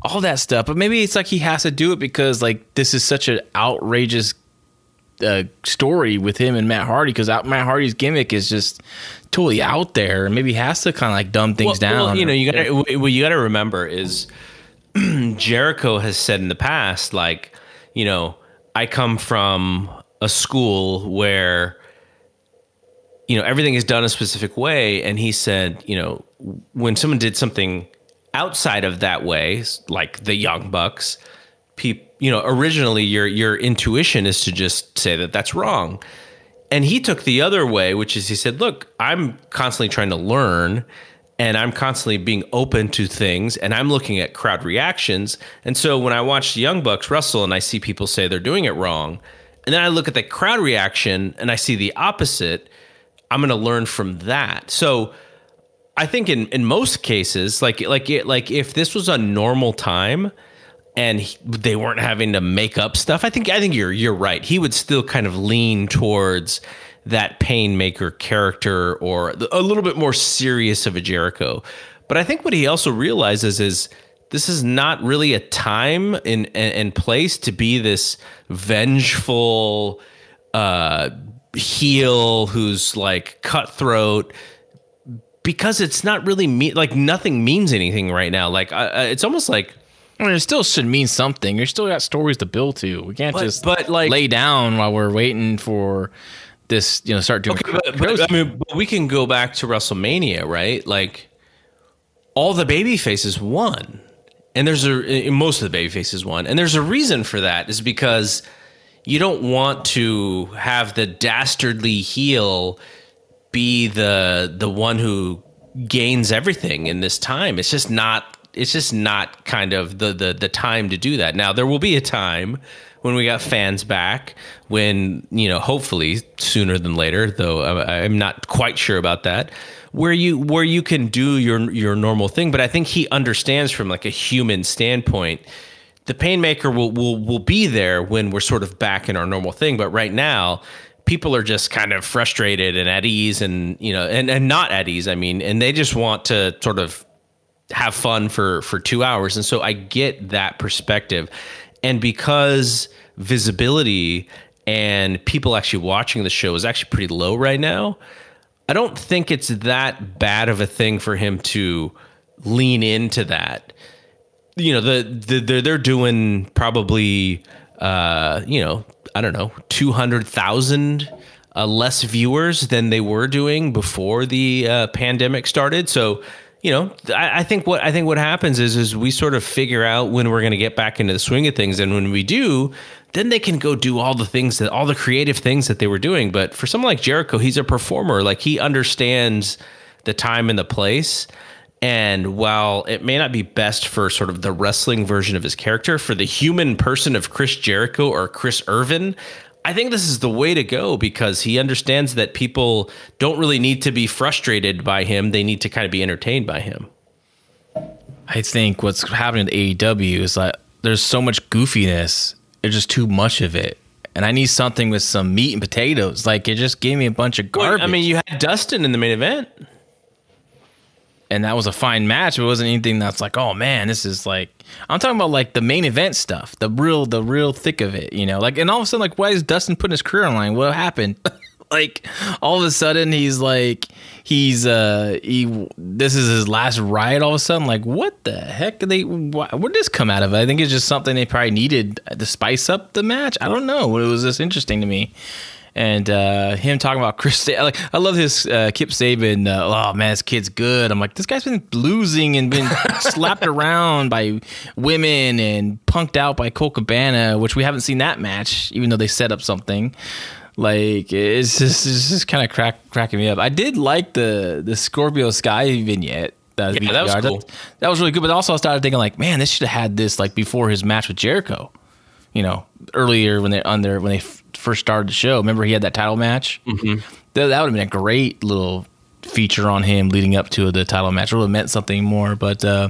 all that stuff. But maybe it's like he has to do it because like this is such an outrageous uh, story with him and Matt Hardy because Matt Hardy's gimmick is just totally out there. Maybe he has to kind of like dumb things well, down. well, you know, you got to what you got to remember is Jericho has said in the past, like, you know, I come from a school where, you know, everything is done a specific way, and he said, you know, when someone did something outside of that way, like the Young Bucks, people, you know, originally your your intuition is to just say that that's wrong. And he took the other way, which is he said, "Look, I'm constantly trying to learn and I'm constantly being open to things and I'm looking at crowd reactions. And so when I watch the Young Bucks wrestle and I see people say they're doing it wrong, and then I look at the crowd reaction and I see the opposite, I'm going to learn from that. So I think in in most cases, like like it, like if this was a normal time and he, they weren't having to make up stuff, I think I think you're you're right. He would still kind of lean towards that painmaker character or a little bit more serious of a Jericho. But I think what he also realizes is this is not really a time and and place to be this vengeful uh heel who's like cutthroat because it's not really me like nothing means anything right now like uh, it's almost like I mean, it still should mean something. You still got stories to build to. We can't But- just but, like- lay down while we're waiting for this. You know, start doing. Okay, but, but, I mean, but we can go back to WrestleMania, right? Like all the baby faces won, and there's a eh, most of the baby faces won, and there's a reason for that. Is because you don't want to have the dastardly heel be the the one who gains everything in this time. It's just not. It's just not kind of the the the time to do that. Now there will be a time when we got fans back when you know hopefully sooner than later though i'm not quite sure about that where you where you can do your your normal thing. But i think he understands from like a human standpoint the painmaker will will will be there when we're sort of back in our normal thing. But right now people are just kind of frustrated and at ease and you know and and not at ease i mean and they just want to sort of have fun for for 2 hours. And so I get that perspective and because visibility and people actually watching the show is actually pretty low right now I don't think it's that bad of a thing for him to lean into that. You know the, the they're, they're doing probably uh you know I don't know 200,000 uh, less viewers than they were doing before the uh, pandemic started. So you know I, I think what I think what happens is is we sort of figure out when we're going to get back into the swing of things. And when we do then they can go do all the things that all the creative things that they were doing. But for someone like Jericho he's a performer. Like he understands the time and the place. And while it may not be best for sort of the wrestling version of his character, for the human person of Chris Jericho or Chris Irvine, I think this is the way to go because he understands that people don't really need to be frustrated by him. They need to kind of be entertained by him. I think what's happening to AEW is like there's so much goofiness. There's just too much of it. And I need something with some meat and potatoes. Like it just gave me a bunch of garbage. Well, I mean, you had Dustin in the main event. And that was a fine match. It wasn't anything that's like, oh man, this is like I'm talking about like the main event stuff, the real, the real thick of it, you know. Like, and all of a sudden, like, why is Dustin putting his career online? What happened? like, all of a sudden, he's like, he's uh, he, this is his last ride. All of a sudden, like, what the heck? Did they, why, where did this come out of? I think it's just something they probably needed to spice up the match. I don't know. It was just interesting to me and uh, him talking about Chris. Like I love his uh, Kip Sabian. Uh, oh man, this kid's good. I'm like, this guy's been losing and been slapped around by women and punked out by Colt Cabana, which we haven't seen that match, even though they set up something. Like it's just it's just kind of crack cracking me up. I did like the the Scorpio Sky vignette. That, Yeah, that was cool. that was really good. But also, I started thinking like, man, this should have had this like before his match with Jericho you know, earlier when they on their when they first started the show. Remember he had that title match. Mm-hmm. That, that would have been a great little feature on him leading up to the title match. It would have meant something more. But uh,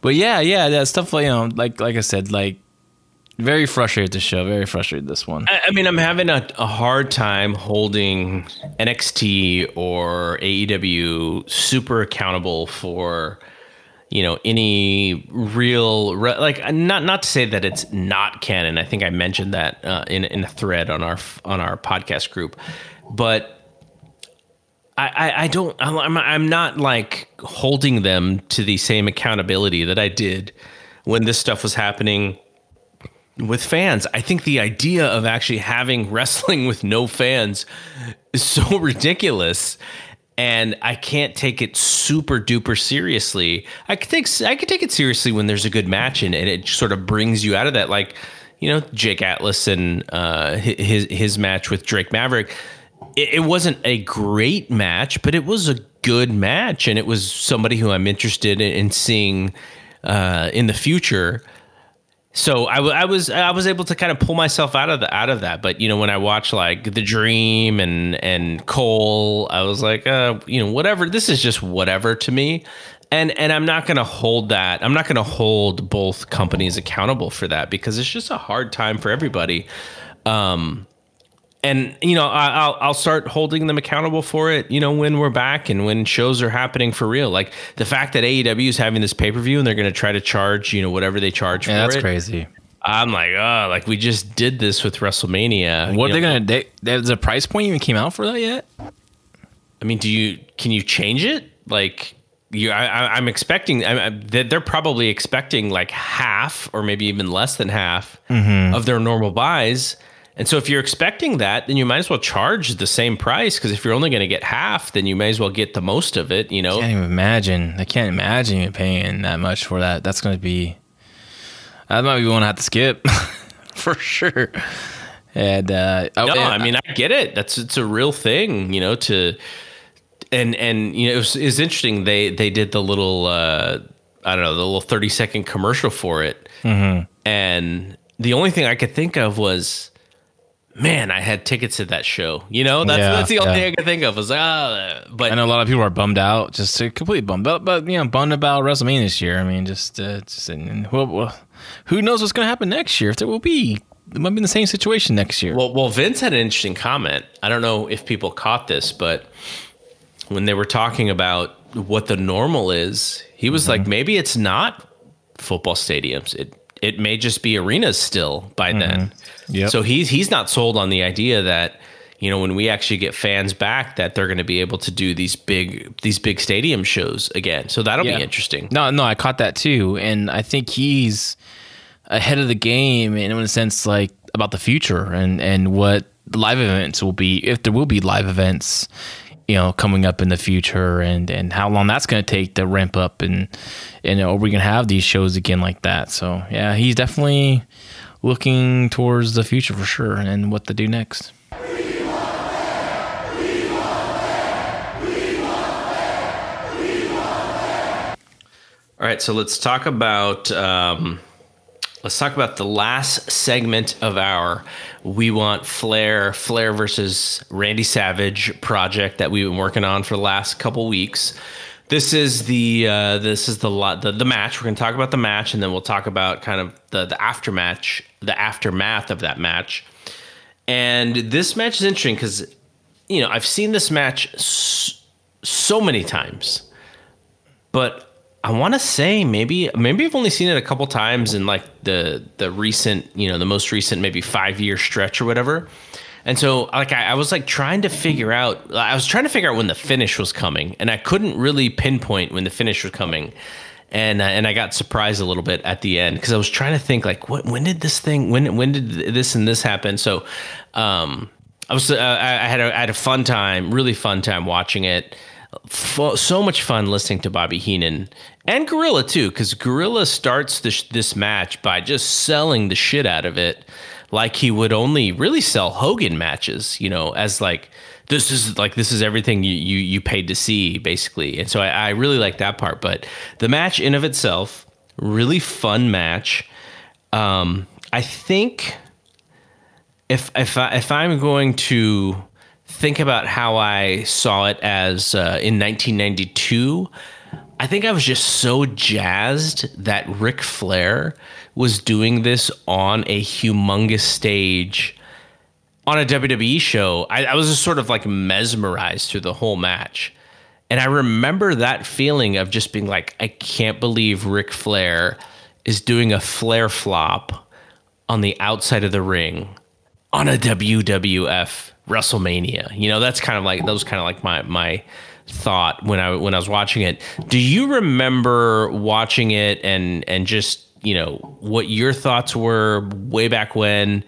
but yeah, yeah, that stuff like you know, like like I said, like very frustrated this show. Very frustrated this one. I I mean, I'm having a, a hard time holding NXT or AEW super accountable for, you know, any real re- like not not to say that it's not canon. I think I mentioned that uh, in in a thread on our on our podcast group, but. I, I, I don't I'm, I'm not like holding them to the same accountability that I did when this stuff was happening with fans. I think the idea of actually having wrestling with no fans is so ridiculous. And I can't take it super duper seriously. I could take I could take it seriously when there's a good match and, and it sort of brings you out of that. Like, you know, Jake Atlas and uh, his his match with Drake Maverick. It, it wasn't a great match, but it was a good match, and it was somebody who I'm interested in, in seeing uh, in the future so I, w- I was I was able to kind of pull myself out of the out of that. But you know, when I watch like The Dream and and Cole, I was like, uh, you know, whatever. This is just whatever to me. And and I'm not going to hold that. I'm not going to hold both companies accountable for that because it's just a hard time for everybody. Um, and you know, I, I'll I'll start holding them accountable for it. You know, when we're back and when shows are happening for real. Like the fact that AEW is having this pay per view and they're going to try to charge you know whatever they charge Yeah, for that's it. That's crazy. I'm like, oh, like we just did this with WrestleMania. What You know, gonna? They, there's a price point even came out for that yet? I mean, do you can you change it? Like, you, I, I'm expecting. They're they're probably expecting like half or maybe even less than half Mm-hmm. of their normal buys. And so, if you're expecting that, then you might as well charge the same price because if you're only going to get half, then you may as well get the most of it. You know, I can't even imagine. I can't imagine you paying that much for that. That's going to be. That might be one I have to skip for sure. And uh, No, yeah, I mean I get it. That's it's a real thing, you know. To and and you know it was, it was interesting. They they did the little uh, I don't know the little thirty second commercial for it, Mm-hmm. and the only thing I could think of was, man, I had tickets to that show. You know, that's Yeah, that's the only yeah. thing I could think of was ah, but I know a lot of people are bummed out, just completely bummed. But, but you know, bummed about WrestleMania this year. I mean, just, uh, just and, well, well, who knows what's going to happen next year? If there will be, it might be in the same situation next year. Well, well, Vince had an interesting comment. I don't know if people caught this, but when they were talking about what the normal is, he was like, maybe it's not football stadiums. It it may just be arenas still by mm-hmm. then. Yep. So he's he's not sold on the idea that you know when we actually get fans back that they're going to be able to do these big these big stadium shows again. So that'll Yeah. be interesting. No, no, I caught that too, and I think he's ahead of the game in a sense, like about the future and and what live events will be if there will be live events, you know, coming up in the future, and and how long that's going to take to ramp up, and and are we going to have these shows again like that? So yeah, he's definitely looking towards the future for sure, and what to do next. All right, so let's talk about um, let's talk about the last segment of our We Want Flair Flair versus Randy Savage project that we've been working on for the last couple weeks. This is the uh, this is the, the the match. We're going to talk about the match, and then we'll talk about kind of the the aftermatch, the aftermath of that match. And this match is interesting because you know I've seen this match so, so many times, but I want to say maybe maybe I've only seen it a couple times in like the the recent you know the most recent maybe five year stretch or whatever. And so like I, I, was like trying to figure out I was trying to figure out when the finish was coming and I couldn't really pinpoint when the finish was coming. And uh, and I got surprised a little bit at the end because I was trying to think like what when did this thing when when did this and this happen? So um I was uh, I, I had a, I had a fun time, really fun time watching it so much fun listening to Bobby Heenan and Gorilla too, because Gorilla starts this this match by just selling the shit out of it, like he would only really sell Hogan matches, you know, as like this is like this is everything you you, you paid to see basically, and so I, I really like that part. But the match in of itself, really fun match. Um, I think if if I, if I'm going to think about how I saw it as uh, in 1992, I think I was just so jazzed that Ric Flair was doing this on a humongous stage on a WWE show. I, I was just sort of like mesmerized through the whole match. And I remember that feeling of just being like, I can't believe Ric Flair is doing a Flair flop on the outside of the ring on a WWF WrestleMania. You know, that's kind of like that was kind of like my my thought when I when I was watching it. Do you remember watching it and and just you know what your thoughts were way back when,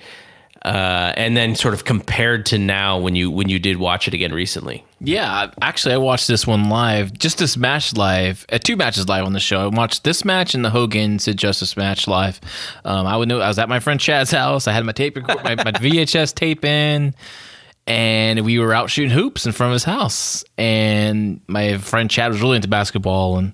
uh, and then sort of compared to now when you when you did watch it again recently? Yeah, actually, I watched this one live, just this match live, uh, two matches live on the show. I watched this match and the Hogan Sid Justice match live. Um, I would know I was at my friend Chad's house. I had my tape, my, my VHS tape in and we were out shooting hoops in front of his house. And my friend Chad was really into basketball and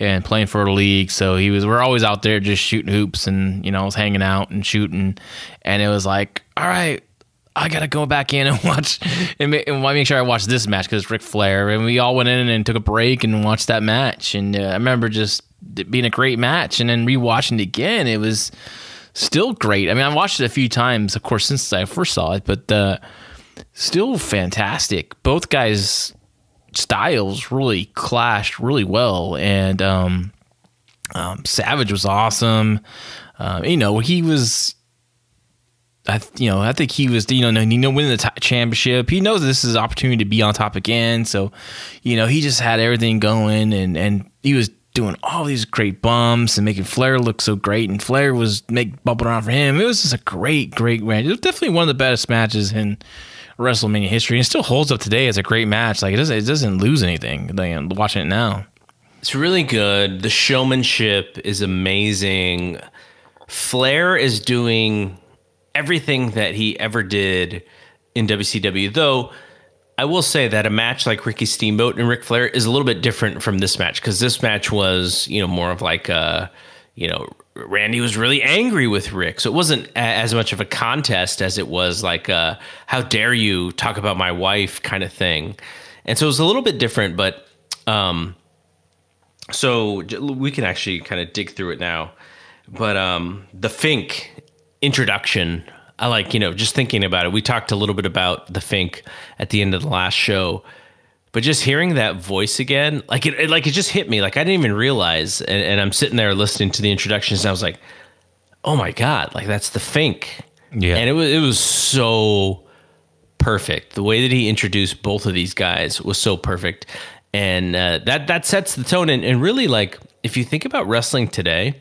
and playing for a league, so he was. We're always out there just shooting hoops, and you know, I was hanging out and shooting, and it was like, all right. I gotta go back in and watch and make, and make sure I watch this match because it's Ric Flair, and we all went in and took a break and watched that match. And uh, I remember just being a great match, and then rewatching it again, it was still great. I mean, I watched it a few times, of course, since I first saw it, but uh, still fantastic. Both guys' styles really clashed really well, and um, um, Savage was awesome. Um, you know, he was. I, you know, I think he was, you know, you know, winning the t- championship. He knows this is an opportunity to be on top again. So, you know, he just had everything going, and and he was doing all these great bumps and making Flair look so great. And Flair was make bumping around for him. It was just a great, great match. It was definitely one of the best matches in WrestleMania history and still holds up today as a great match. Like it doesn't it doesn't lose anything. Like, watching it now. It's really good. The showmanship is amazing. Flair is doing everything that he ever did in WCW, though. I will say that a match like Ricky Steamboat and Ric Flair is a little bit different from this match because this match was, you know, more of like a, you know, Randy was really angry with Rick. So it wasn't as much of a contest as it was like a, how dare you talk about my wife kind of thing. And so it was a little bit different, but um, so we can actually kind of dig through it now. But um, the Fink introduction, I like, you know, just thinking about it. We talked a little bit about the Fink at the end of the last show but just hearing that voice again, like it, it, like it just hit me. Like I didn't even realize, and, and, I'm sitting there listening to the introductions, and I was like, "Oh my god!" Like that's the Fink. Yeah, and it was it was so perfect. The way that he introduced both of these guys was so perfect, and uh, that that sets the tone. And, and really, like if you think about wrestling today,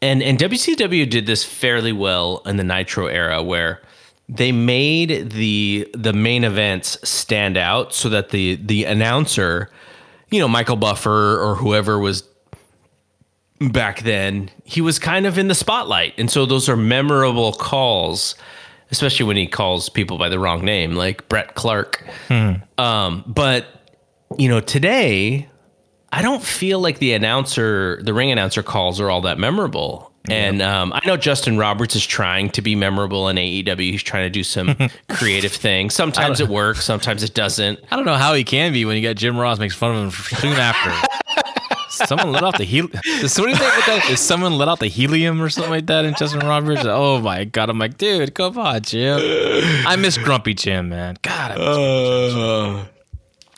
and and WCW did this fairly well in the Nitro era, where they made the the main events stand out so that the the announcer, you know, Michael Buffer or whoever was back then, he was kind of in the spotlight. And so those are memorable calls, especially when he calls people by the wrong name, like Brett Clark. Hmm. Um, but you know, today I don't feel like the announcer, the ring announcer calls are all that memorable. And um, I know Justin Roberts is trying to be memorable in AEW. He's trying to do some creative things. Sometimes it works, sometimes it doesn't. I don't know how he can be when you got Jim Ross makes fun of him soon after. someone let out the helium. What do you think with that? Is someone let out the helium or something like that in Justin Roberts? Oh my god! I'm like, dude, come on, Jim. I miss Grumpy Jim, man. God, I miss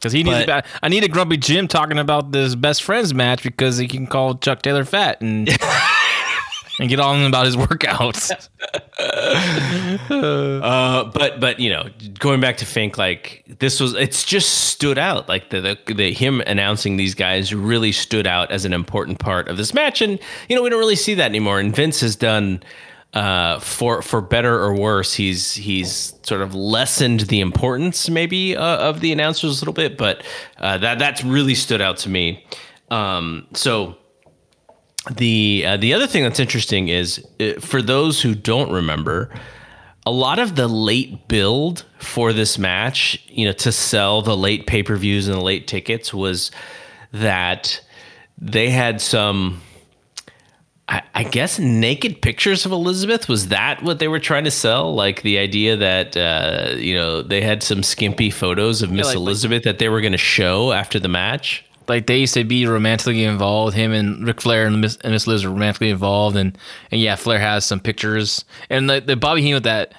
because he needs. But- I need a Grumpy Jim talking about this best friends match because he can call Chuck Taylor fat and and get on about his workouts. Uh, but but you know, going back to Fink, like this was it's just stood out. Like the, the the him announcing these guys really stood out as an important part of this match, and you know we don't really see that anymore. And Vince has done. Uh, for for better or worse, he's he's sort of lessened the importance maybe uh, of the announcers a little bit, but uh, that that's really stood out to me. Um, so the uh, the other thing that's interesting is uh, for those who don't remember, a lot of the late build for this match, you know, to sell the late pay per views and the late tickets was that they had some. I, I guess naked pictures of Elizabeth was that what they were trying to sell? Like the idea that uh, you know they had some skimpy photos of Miss like- like- Elizabeth that they were going to show after the match. Like they used to be romantically involved. Him and Ric Flair and Miss, and Miss Liz are romantically involved, and and yeah, Flair has some pictures, and the, the Bobby Heenan with that.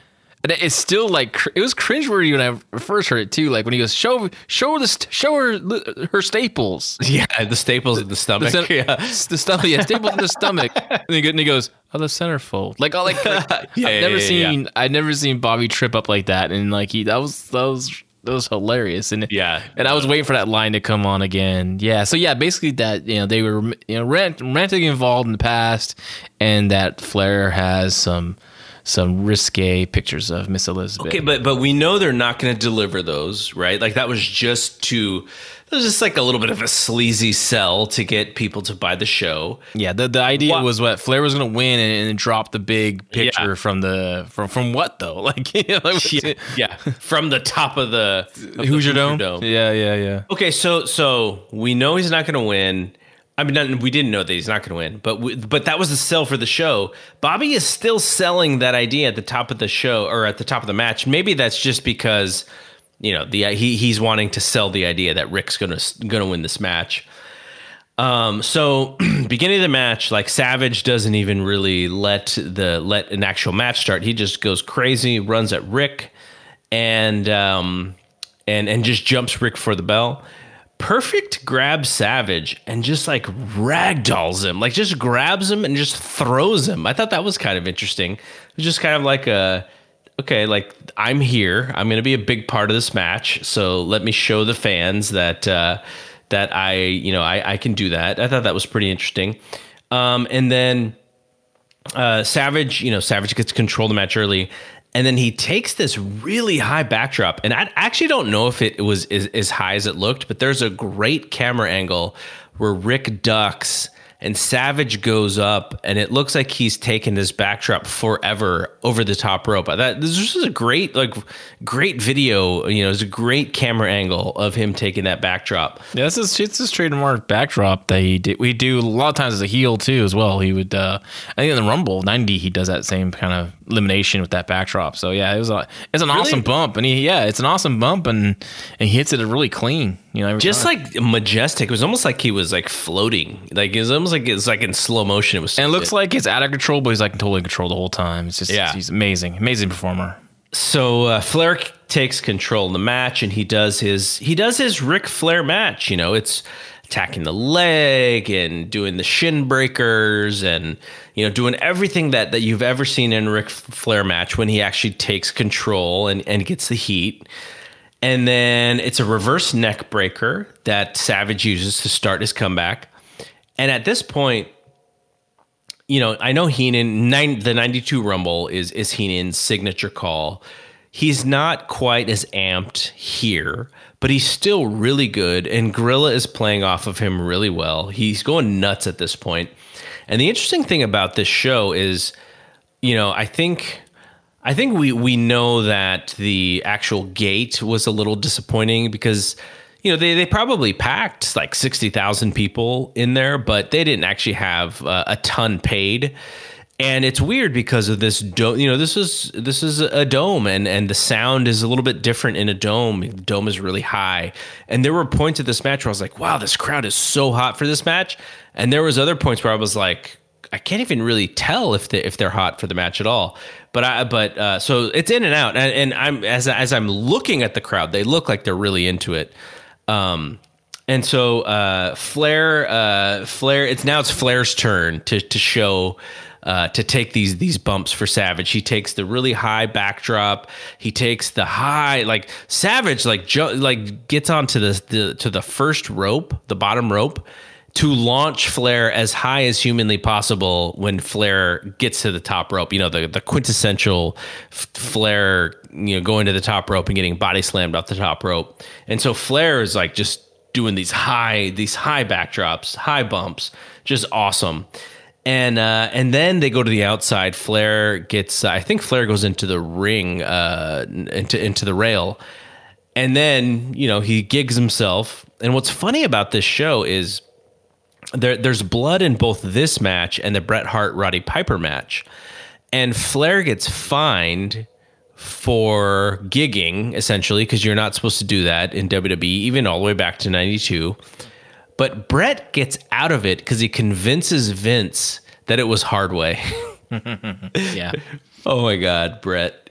and It's still like it was cringeworthy when I first heard it too. Like when he goes, "Show, show her the, show her her staples." Yeah, the staples of the The, stomach. cen- yeah. the stomach, yeah, staples in the stomach. And he, he goes, "Oh, the centerfold." Like, all like, like Yeah, I've never yeah, yeah, seen, I've never seen Bobby trip up like that, and like he, that was that was that was hilarious, and Yeah. and I was waiting for that line to come on again. Yeah, so yeah, basically that you know they were you know rant, ranting involved in the past, and that Flair has some some risque pictures of Miss Elizabeth. Okay, but but we know they're not going to deliver those, right? Like that was just to was just like a little bit of a sleazy sell to get people to buy the show. Yeah, the, the idea What- was what Flair was going to win and, and drop the big picture Yeah. from the from from what though? Like, you know, like Yeah, yeah, from the top of the of the Hoosier Dome. Yeah, yeah, yeah. Okay, so so we know he's not going to win. I mean, not, we didn't know that he's not going to win, but we, but that was the sell for the show. Bobby is still selling that idea at the top of the show or at the top of the match. Maybe that's just because you know the he he's wanting to sell the idea that Rick's going to win this match. Um, so beginning of the match, like Savage doesn't even really let the let an actual match start. He just goes crazy, runs at Rick, and um, and and just jumps Rick for the bell. Perfect grabs Savage and just like ragdolls him, like just grabs him and just throws him. I thought that was kind of interesting. It was just kind of like a okay, like I'm here. I'm going to be a big part of this match. So let me show the fans that uh, that I, you know, I, I can do that. I thought that was pretty interesting. Um, and then uh, Savage, you know, Savage gets control the match early, and then he takes this really high backdrop. And I actually don't know if it was as, as high as it looked, but there's a great camera angle where Rick ducks and Savage goes up, and it looks like he's taken this backdrop forever over the top rope. That this is a great, like, great video. You know, it's a great camera angle of him taking that backdrop. Yeah, this is it's his trademark backdrop that he did. We do a lot of times as a heel too, as well. He would, uh, I think in the Rumble '90, he does that same kind of elimination with that backdrop. So yeah, it was a, it's an awesome bump, and he yeah, it's an awesome bump, and and he hits it really clean. You know, just time. like majestic. It was almost like he was like floating. Like is was almost like it's like in slow motion. It was. and it looks like it's out of control, but he's like totally in control the whole time. It's just Yeah. he's amazing, amazing performer. so. Uh, Flair takes control of the match, and he does his he does his Ric Flair match. You know, it's attacking the leg and doing the shin breakers and you know doing everything that that you've ever seen in a Ric Flair match when he actually takes control and and gets the heat. And then it's a reverse neck breaker that Savage uses to start his comeback. And at this point, you know, I know Heenan, nine, the 92 Rumble is, is Heenan's signature call. He's not quite as amped here, but he's still really good. And Gorilla is playing off of him really well. He's going nuts at this point. And the interesting thing about this show is, you know, I think I think we we know that the actual gate was a little disappointing because you know, they, they probably packed like 60,000 people in there, but they didn't actually have uh, a ton paid. And it's weird because of this dome. You know, this is this is a dome, and and the sound is a little bit different in a dome. The dome is really high, and there were points of this match where I was like, "Wow, this crowd is so hot for this match." And there was other points where I was like, I can't even really tell if they if they're hot for the match at all. But I but uh, so it's in and out, and, and I'm as as I'm looking at the crowd, they look like they're really into it. Um, and so uh, Flair, uh, Flair, it's now it's Flair's turn to to show. Uh, to take these these bumps for Savage, he takes the really high backdrop. He takes the high like Savage like jo- like gets onto the, the to the first rope, the bottom rope, to launch Flair as high as humanly possible when Flair gets to the top rope. You know, the, the quintessential Flair, you know, going to the top rope and getting body slammed off the top rope. And so Flair is like just doing these high, these high backdrops, high bumps, just awesome. And uh, and then they go to the outside. Flair gets, uh, I think Flair goes into the ring, uh, into into the rail, and then you know he gigs himself. And what's funny about this show is there, there's blood in both this match and the Bret Hart Roddy Piper match, and Flair gets fined for gigging essentially because you're not supposed to do that in WWE, even all the way back to '92. But Bret gets out of it because he convinces Vince that it was hard way. yeah. Oh my God, Bret.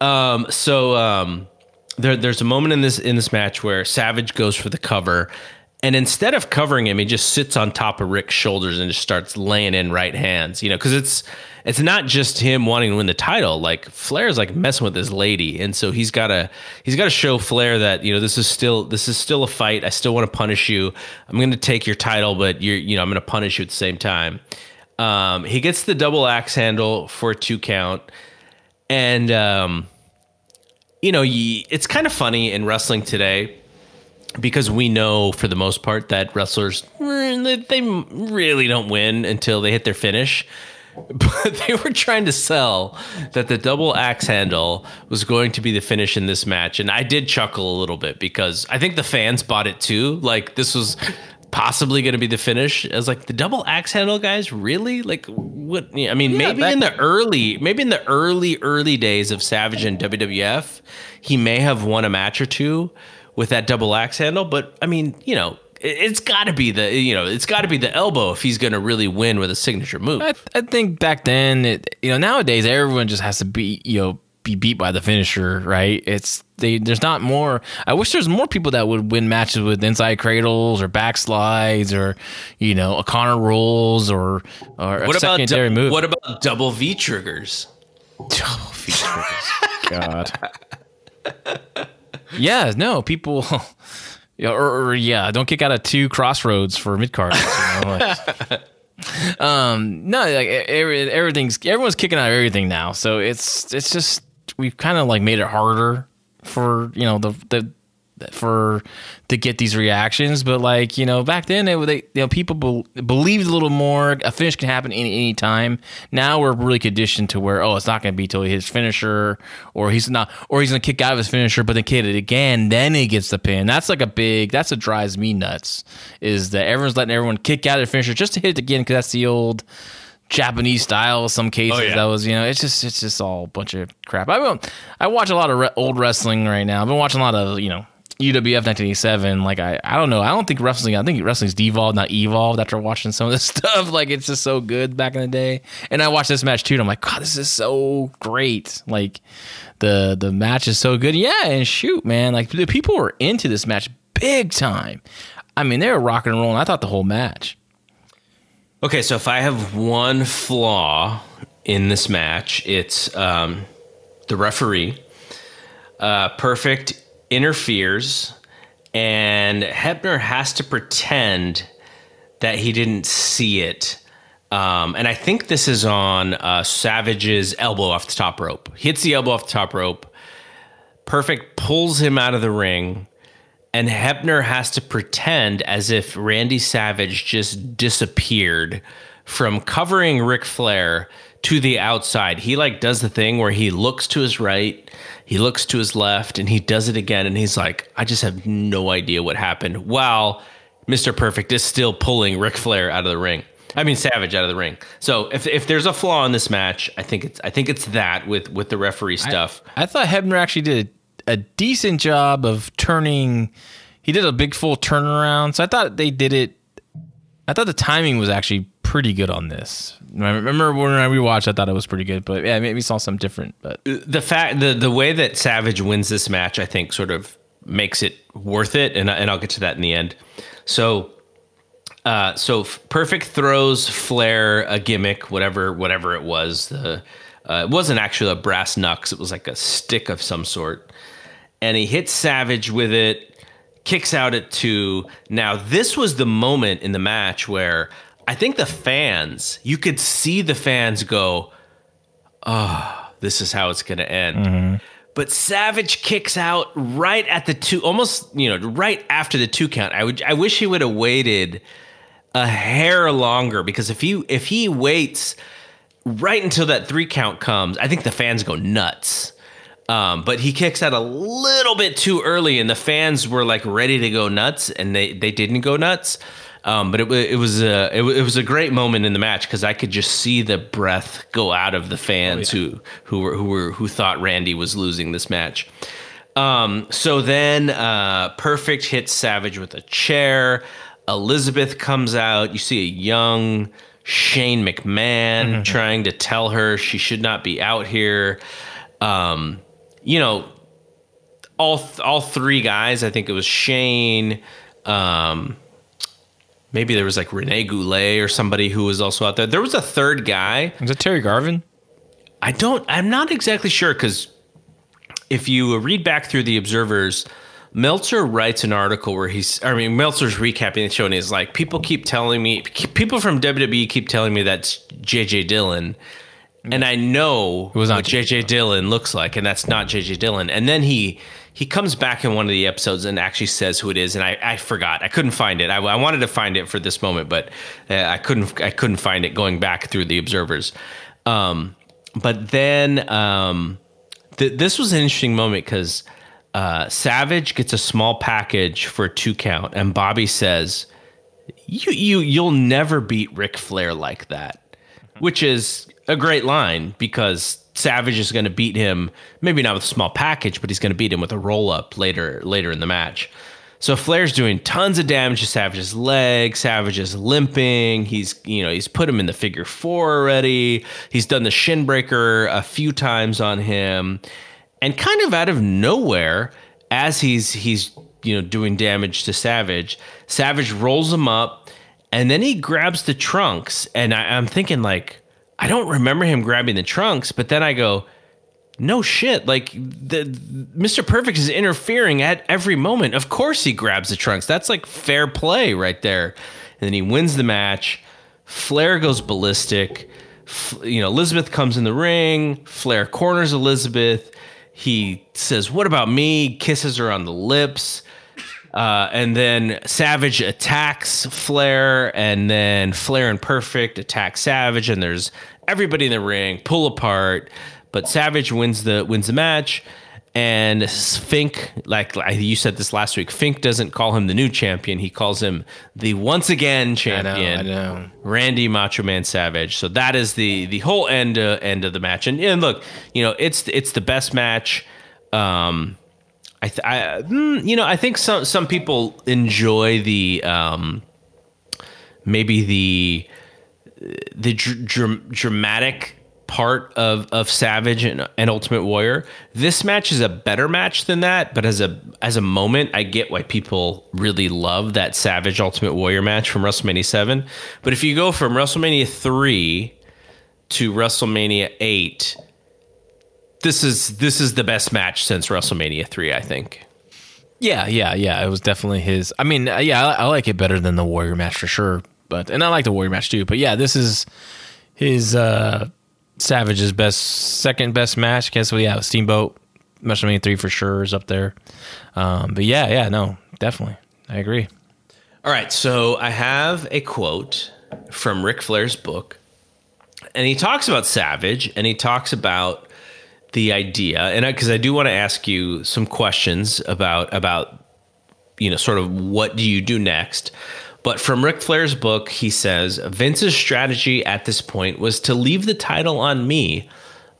Um, so um, there, there's a moment in this in this match where Savage goes for the cover, and instead of covering him, he just sits on top of Rick's shoulders and just starts laying in right hands. You know, because it's it's not just him wanting to win the title. Like Flair's like messing with his lady, and so he's got to he's got to show Flair that you know this is still this is still a fight. I still want to punish you. I'm to take your title, but you're you know I'm to punish you at the same time. Um, he gets the double axe handle for a two count, and um, you know it's kind of funny in wrestling today because we know for the most part that wrestlers mm, they really don't win until they hit their finish. But they were trying to sell that the double axe handle was going to be the finish in this match. And i did chuckle a little bit because i think the fans bought it too. Like this was possibly going to be the finish. I was like the double axe handle guys? Really? Like what? I mean yeah, maybe in the early maybe in the early early days of savage and wwf he may have won a match or two with that double axe handle. But I mean, you know, it's got to be the you know it's got to be the elbow if he's going to really win with a signature move. I, I think back then, it, you know, nowadays everyone just has to be you know be beat by the finisher, right? It's they there's not more. I wish there's more people that would win matches with inside cradles or backslides or you know O'Connor rolls or or what a secondary du- move. What about double V triggers? Double V triggers. God. yeah, no, people. Or, or, yeah, don't kick out of two Cross Rhodes for mid cards. You know, um, no, like every, everything's everyone's kicking out of everything now, so it's it's just we've kind of like made it harder for you know the the for to get these reactions. But like you know, back then it, they you know people be, believed a little more. A finish can happen any any time. Now we're really conditioned to where oh, it's not going to be till his finisher, or he's not, or he's going to kick out of his finisher, but then hit it again, then he gets the pin. That's like a big. That's what drives me nuts. Is that everyone's letting everyone kick out of their finisher just to hit it again because that's the old. Japanese style. Some cases oh, yeah. that was, you know, it's just it's just all a bunch of crap. I I watch a lot of re- old wrestling right now. I've been watching a lot of you know UWF 1987, like I, I don't know. I don't think wrestling. I think wrestling's devolved, not evolved. After watching some of this stuff, like it's just so good back in the day. And I watched this match too, and I'm like, God, this is so great. Like the the match is so good. Yeah, and shoot, man, like the people were into this match big time. I mean, they were rocking and rolling. I thought the whole match. Okay, so if I have one flaw in this match, it's um, the referee. Uh, perfect interferes, and Hebner has to pretend that he didn't see it. Um, and I think this is on uh, Savage's elbow off the top rope. Hits the elbow off the top rope. Perfect pulls him out of the ring. And Hebner has to pretend as if Randy Savage just disappeared from covering Ric Flair to the outside. He like does the thing where he looks to his right, He looks to his left and he does it again. And he's like, I just have no idea what happened. While Mr. Perfect is still pulling Ric Flair out of the ring. I mean Savage out of the ring. So if, if there's a flaw in this match, I think it's I think it's that with with the referee stuff. I thought Hebner actually did a decent job of turning. He did a big full turnaround, so I thought they did it. I thought the timing was actually pretty good on this. I remember when I rewatched, I thought it was pretty good, but yeah, maybe saw something different. But the fact the the way that Savage wins this match, I think, sort of makes it worth it, and and I'll get to that in the end. So. Uh, so perfect throws Flair a gimmick, whatever whatever it was. The uh, it wasn't actually a brass knucks; it was like a stick of some sort, and he hits Savage with it, kicks out at two. Now this was the moment in the match where I think the fans, you could see the fans go, "Oh, this is how it's going to end." Mm-hmm. But Savage kicks out right at the two, almost you know, right after the two count. I would, I wish he would have waited a hair longer because if he if he waits right until that three count comes, I think the fans go nuts. Um, but he kicks out a little bit too early, and the fans were like ready to go nuts, and they they didn't go nuts. Um, but it, it was a it, it was a great moment in the match because I could just see the breath go out of the fans Oh, yeah. who who were who were who thought Randy was losing this match. Um, so then uh, Perfect hits Savage with a chair. Elizabeth comes out. You see a young Shane McMahon trying to tell her she should not be out here. Um, you know, all all three guys. I think it was Shane. Um, maybe there was like Rene Goulet or somebody who was also out there. There was a third guy. was it Terry Garvin? I don't. I'm not exactly sure because if you read back through the observers, Meltzer writes an article where he's. I mean, Meltzer's recapping the show and he's like, people keep telling me, people from WWE keep telling me that's JJ Dillon. And I know it was not what JJ Dillon looks like, and that's not JJ Dillon. And then he he comes back in one of the episodes and actually says who it is, and I, I forgot. I couldn't find it. I, I wanted to find it for this moment, but uh, I couldn't. I couldn't find it going back through the observers. Um, but then um, th- this was an interesting moment because uh, Savage gets a small package for a two count, and Bobby says, "You you you'll never beat Ric Flair like that," which is a great line because Savage is going to beat him maybe not with a small package, but he's going to beat him with a roll up later later in the match. So Flair's doing tons of damage to Savage's leg. Savage is limping. He's you know he's put him in the figure four already. He's done the shin breaker a few times on him, and kind of out of nowhere, as he's he's you know doing damage to Savage, Savage rolls him up, and then he grabs the trunks. And I, I'm thinking like I don't remember him grabbing the trunks, but then I go no shit like the mr perfect is interfering at every moment. Of course he grabs the trunks. That's like fair play right there. And then he wins the match. Flair goes ballistic. F- you know elizabeth comes in the ring. Flair corners elizabeth. He says what about me? Kisses her on the lips uh, and then Savage attacks Flair, and then Flair and Perfect attack Savage, and there's everybody in the ring pull apart. But Savage wins the wins the match, and Fink, like you said this last week, Fink doesn't call him the new champion; he calls him the once again champion, I know. Randy Macho Man Savage. So that is the the whole end uh, end of the match. And, and look, you know, it's it's the best match. Um, I, th- I mm, you know, I think some some people enjoy the um, maybe the the dr- dr- dramatic part of of Savage and, and Ultimate Warrior. This match is a better match than that, but as a as a moment, I get why people really love that Savage Ultimate Warrior match from WrestleMania Seven. But if you go from WrestleMania three to WrestleMania eight, this is this is the best match since WrestleMania three, I think. Yeah, yeah, yeah. It was definitely his. I mean, uh, yeah, I, I like it better than the Warrior match for sure. But and I like the Warrior match too. But yeah, this is his uh Savage's best, second best match. Guess what? Yeah, Steamboat WrestleMania three for sure is up there. Um, but yeah, yeah, no, definitely, I agree. All right, so I have a quote from Ric Flair's book, and he talks about Savage, and he talks about the idea, and because I, I do want to ask you some questions about about you know sort of what do you do next. But from Ric Flair's book, he says Vince's strategy at this point was to leave the title on me,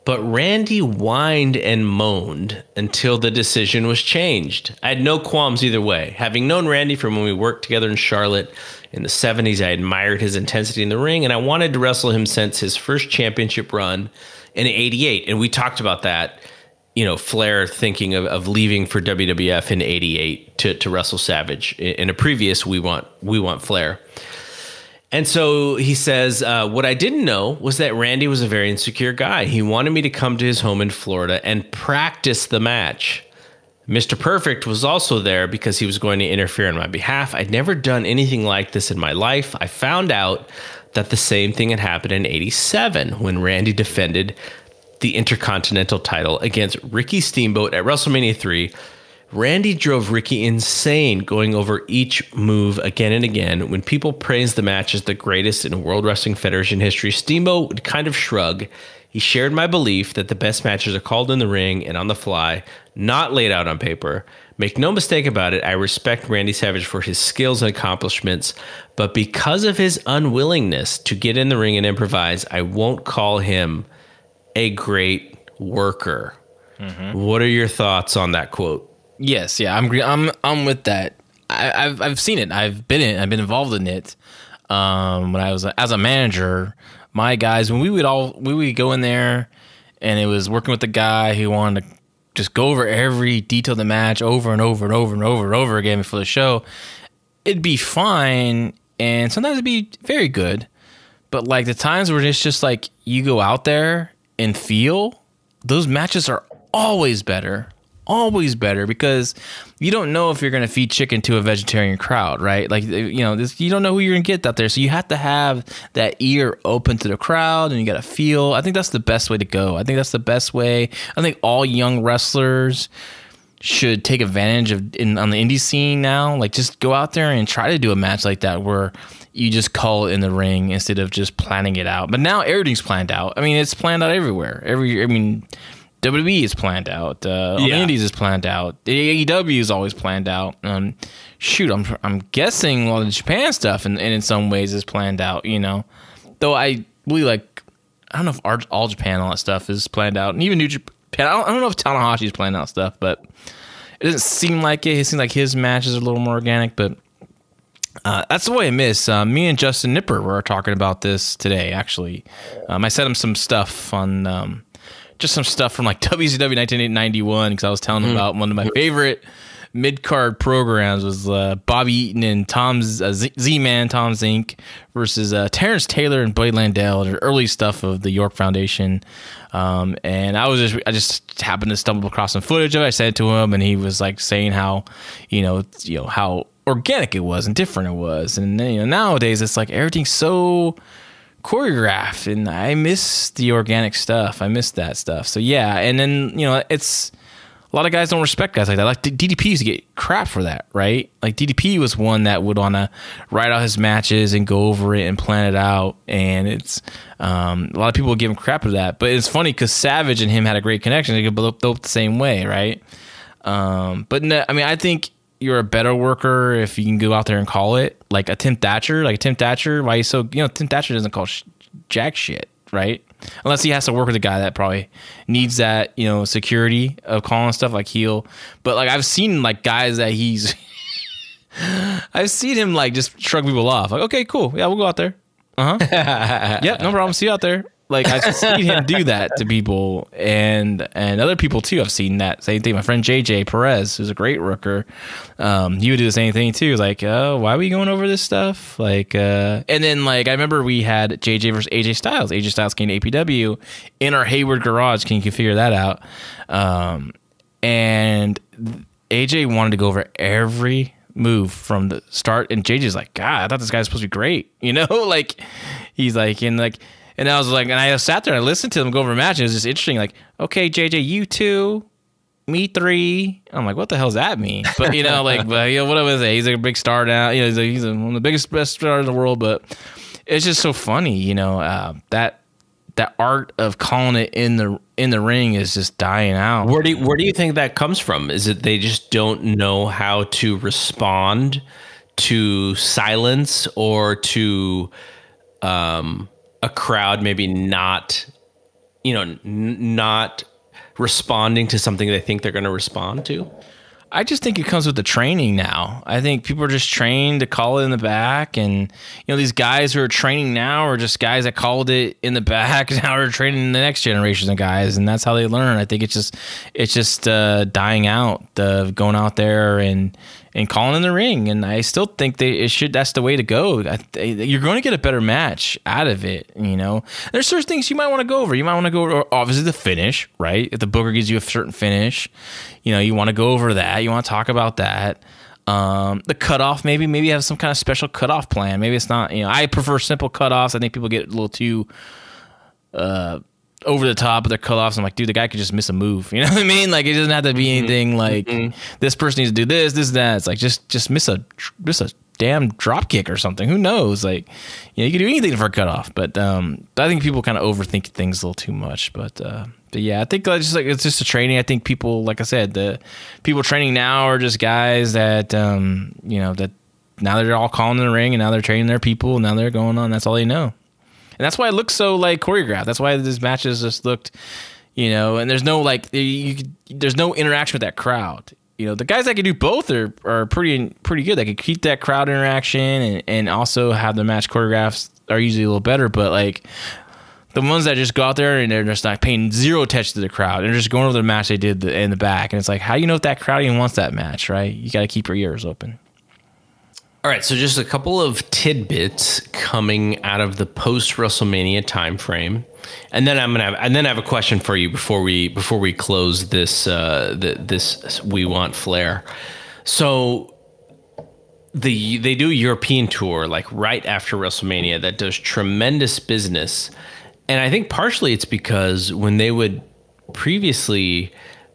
but Randy whined and moaned until the decision was changed. I had no qualms either way. Having known Randy from when we worked together in Charlotte in the 70s, I admired his intensity in the ring, and I wanted to wrestle him since his first championship run in 88. And we talked about that, you know, Flair thinking of, of leaving for WWF in 88 to, to Savage. In a previous We Want, we want Flair. And so he says, uh, What I didn't know was that Randy was a very insecure guy. He wanted me to come to his home in Florida and practice the match. Mr. Perfect was also there because he was going to interfere on my behalf. I'd never done anything like this in my life. I found out that the same thing had happened in 87 when Randy defended the Intercontinental title against Ricky Steamboat at WrestleMania 3 Randy drove Ricky insane going over each move again and again. When people praised the match as the greatest in World Wrestling Federation history, Steamboat would kind of shrug. He shared my belief that the best matches are called in the ring and on the fly, not laid out on paper. Make no mistake about it, I respect Randy Savage for his skills and accomplishments, but because of his unwillingness to get in the ring and improvise, I won't call him a great worker. Mm-hmm. What are your thoughts on that quote? Yes, yeah, I'm I'm I'm with that. I, have I've seen it. I've been in. I've been involved in it. Um, when I was as a manager, my guys when we would all we would go in there, and it was working with the guy who wanted to just go over every detail of the match over and over and over and over and over again before the show. It'd be fine, and sometimes it'd be very good. But like the times where it's just like you go out there and feel, those matches are always better always better because you don't know if you're going to feed chicken to a vegetarian crowd, right? Like you know, this, you don't know who you're going to get out there, so you have to have that ear open to the crowd, and you got to feel. I think that's the best way to go. I think that's the best way. I think all young wrestlers should take advantage of in on the indie scene now. Like just go out there and try to do a match like that where you just call it in the ring instead of just planning it out. But now everything's planned out. I mean, it's planned out everywhere. Every I mean WWE is planned out. Uh, yeah. Indies is planned out. AEW is always planned out. Um, shoot, I'm I'm guessing a lot of the Japan stuff and, and in some ways is planned out. You know, though I really like. I don't know if all Japan all that stuff is planned out, and even New Japan. I don't, I don't know if Tanahashi is planned out stuff, but it doesn't seem like it. It seems like his matches are a little more organic, but. Uh, that's the way I miss. Uh, me and Justin Nipper were talking about this today. Actually, um, I sent him some stuff on um, just some stuff from like WCW 1991 because I was telling mm. about one of my favorite mid card programs was uh, Bobby Eaton and Tom uh, Z Man Tom Zenk versus uh, Terrence Taylor and Buddy Landel, the early stuff of the York Foundation. Um, and I was just I just happened to stumble across some footage of it. I said to him, and he was like saying how you know you know how organic it was and different it was. And you know nowadays it's like everything's so choreographed and I miss the organic stuff. I miss that stuff. So yeah, and then you know it's a lot of guys don't respect guys like that. Like DDP used to get crap for that, right? Like DDP was one that would want to write out his matches and go over it and plan it out, and it's um, a lot of people give him crap for that. But it's funny because Savage and him had a great connection. They could both the same way, right? Um, but no, I mean, I think you're a better worker if you can go out there and call it. Like a Tim Thatcher, like a Tim Thatcher, why he's so you know Tim Thatcher doesn't call sh- jack shit, right? Unless he has to work with a guy that probably needs that you know security of calling stuff like heel. But like I've seen like guys that he's, I've seen him like just shrug people off. Like okay, cool, yeah, we'll go out there. Uh huh. yeah, no problem. See you out there. Like I've seen him do that to people, and and other people too. I've seen that same thing. My friend JJ Perez, who's a great worker, um, he would do the same thing too. Like, oh, why are we going over this stuff? Like, uh, and then like I remember we had JJ versus AJ Styles. AJ Styles came to APW in our Hayward garage. Can you figure that out? Um, and AJ wanted to go over every move from the start, and JJ's like, God, I thought this guy's supposed to be great. You know, like he's like, and like and I was like, and I sat there and I listened to them go over a match. And it was just interesting. Like, okay, JJ, you two, me three. I'm like, what the hell's that mean? But you know, like, but you know, whatever he's like a big star now. You know, he's, a, he's one of the biggest, best stars in the world. But it's just so funny, you know, uh, that that art of calling it in the in the ring is just dying out. Where do you, where do you think that comes from? Is it they just don't know how to respond to silence or to um, a crowd maybe not you know n- not responding to something they think they're going to respond to? I just think it comes with the training now. I think people are just trained to call it in the back, and you know these guys who are training now are just guys that called it in the back. Now are training the next generation of guys, and that's how they learn. I think it's just it's just uh, dying out of going out there and and calling in the ring. And I still think they it should. That's the way to go. I, you're going to get a better match out of it. You know, there's certain things you might want to go over. You might want to go over obviously the finish, right? If the booker gives you a certain finish, you know, you want to go over that. You want to talk about that. Um, the cutoff, maybe, maybe have some kind of special cutoff plan. Maybe it's not, you know, I prefer simple cutoffs. I think people get a little too, uh, over the top of their cutoffs. I'm like, dude, the guy could just miss a move. You know what I mean? Like, it doesn't have to be Mm-hmm. anything like this person needs to do this, this, that. It's like just just miss a miss a damn drop kick or something. Who knows? Like, you know, you can do anything for a cutoff. But um, I think people kind of overthink things a little too much. But uh, but yeah, I think like, just like it's just a training. I think people, like I said, the people training now are just guys that um, you know that now they're all calling in the ring and now they're training their people and now they're going on. That's all they know. And that's why it looks so like choreographed. That's why these matches just looked, you know, and there's no like you, there's no interaction with that crowd. You know, the guys that can do both are are pretty pretty good. They can keep that crowd interaction and, and also have the match choreographs are usually a little better. But like the ones that just go out there and they're just not paying zero attention to the crowd and just going over the match they did in the back, and it's like, how do you know if that crowd even wants that match, right? You got to keep your ears open. All right, so just a couple of tidbits coming out of the post WrestleMania timeframe, and then I'm gonna have, and then I have a question for you before we before we close this uh, the, this we want flair. So the they do a European tour like right after WrestleMania that does tremendous business, and I think partially it's because when they would previously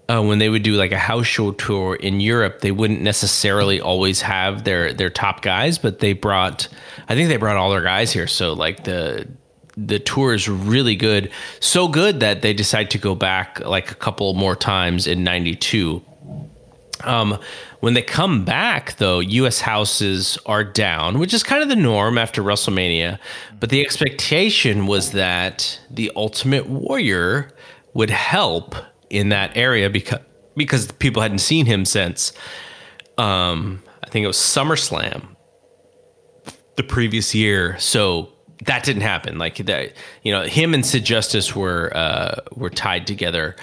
uh, when they would do like a house show tour in Europe, they wouldn't necessarily always have their their top guys, but they brought I think they brought all their guys here. So like the the tour is really good, so good that they decide to go back like a couple more times in '92. Um, when they come back, though, U.S. houses are down, which is kind of the norm after WrestleMania. But the expectation was that the Ultimate Warrior would help in that area because because people hadn't seen him since um, I think it was SummerSlam the previous year. So that didn't happen. Like that, you know, him and Sid Justice were uh, were tied together,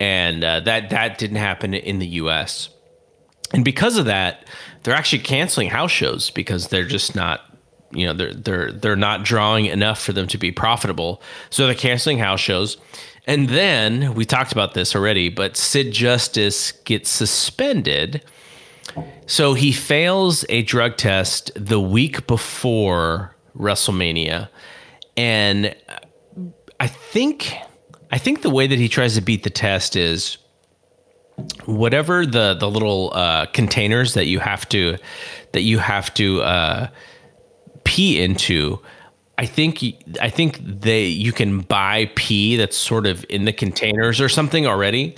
and uh, that that didn't happen in the U.S. And because of that, they're actually canceling house shows because they're just not, you know, they're they're they're not drawing enough for them to be profitable. So they're canceling house shows. And then we talked about this already, but Sid Justice gets suspended. So he fails a drug test the week before WrestleMania. And I think I think the way that he tries to beat the test is whatever the the little uh, containers that you have to that you have to uh, pee into. I think I think they you can buy pee that's sort of in the containers or something already,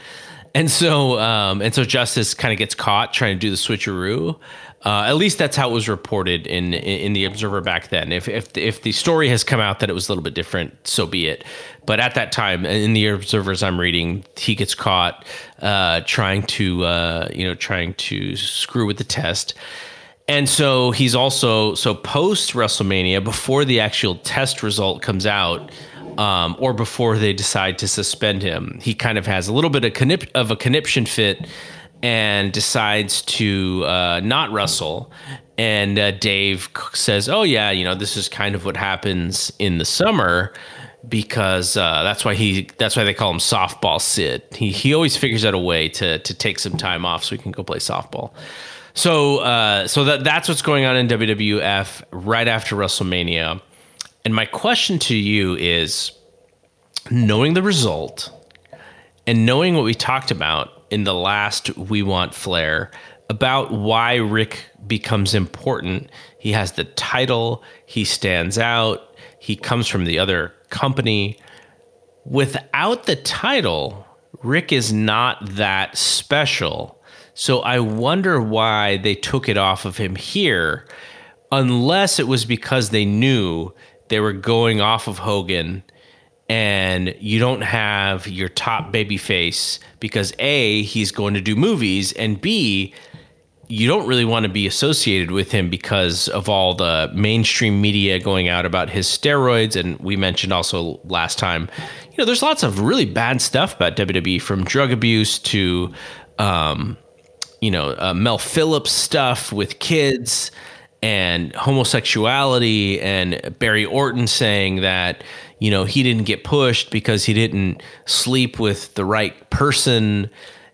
and so um, and so Justice kind of gets caught trying to do the switcheroo. Uh, at least that's how it was reported in in the Observer back then. If if if the story has come out that it was a little bit different, so be it. But at that time, in the Observers I'm reading, he gets caught uh, trying to uh, you know trying to screw with the test. And so he's also so post WrestleMania, before the actual test result comes out, um, or before they decide to suspend him, he kind of has a little bit of, of a conniption fit and decides to uh, not wrestle. And uh, Dave says, "Oh yeah, you know this is kind of what happens in the summer." Because uh, that's why he that's why they call him softball Sid. He he always figures out a way to to take some time off so he can go play softball. So, uh, so that that's what's going on in WWF right after WrestleMania. And my question to you is, knowing the result and knowing what we talked about in the last We Want Flair about why Ric becomes important. He has the title. He stands out. He comes from the other company. without the title, Ric is not that special. So I wonder why they took it off of him here, unless it was because they knew they were going off of Hogan and you don't have your top baby face because A, he's going to do movies, and B, you don't really want to be associated with him because of all the mainstream media going out about his steroids. And we mentioned also last time, you know, there's lots of really bad stuff about WWE from drug abuse to, um, you know, uh, Mel Phillips stuff with kids and homosexuality and Barry Orton saying that, you know, he didn't get pushed because he didn't sleep with the right person.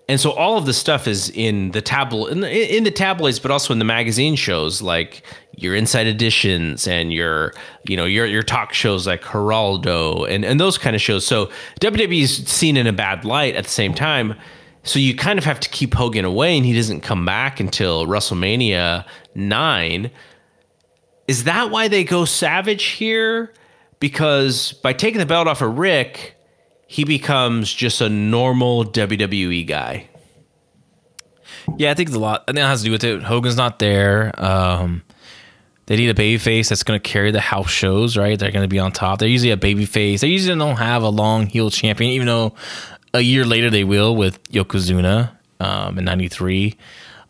And so all of the stuff is in the tabloid in, in, the tabloids but also in the magazine shows like your inside editions and your you know your your talk shows like Geraldo and and those kind of shows. So WWE is seen in a bad light at the same time so you kind of have to keep Hogan away and he doesn't come back until WrestleMania 9 is that why they go savage here because by taking the belt off of Ric he becomes just a normal WWE guy. Yeah, I think it's a lot. I think it has to do with it. Hogan's not there. Um, they need a baby face that's going to carry the house shows, right? They're going to be on top. They're usually a baby face. They usually don't have a long heel champion, even though a year later they will with Yokozuna um, in '93.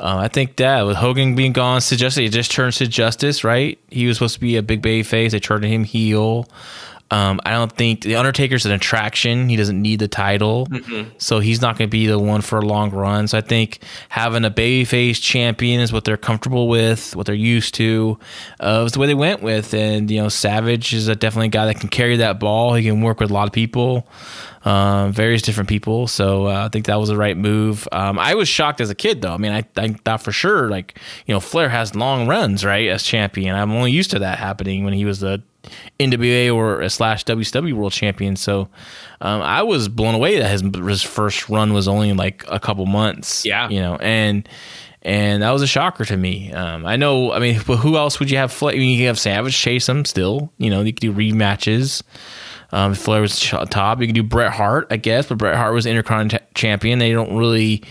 Uh, I think that with Hogan being gone, suggested it just turned to justice, right? He was supposed to be a big baby face. They turned him heel. Um, I don't think the Undertaker's an attraction. He doesn't need the title, mm-hmm. so he's not going to be the one for a long run. So I think having a babyface champion is what they're comfortable with, what they're used to. Uh, was the way they went with, and you know, Savage is a definitely a guy that can carry that ball. He can work with a lot of people. Um, various different people. So uh, I think that was the right move. Um, I was shocked as a kid, though. I mean, I, I, thought for sure, like, you know, Flair has long runs, right, as champion. I'm only used to that happening when he was the NWA or a slash WCW world champion. So um, I was blown away that his, his first run was only like a couple months. Yeah, you know, and and that was a shocker to me. Um, I know. I mean, but who else would you have? I mean, you could have Savage chase him still. You know, you could do rematches. Um, Flair was top, you could do Bret Hart, I guess, but Bret Hart was Intercontinental champion. They don't really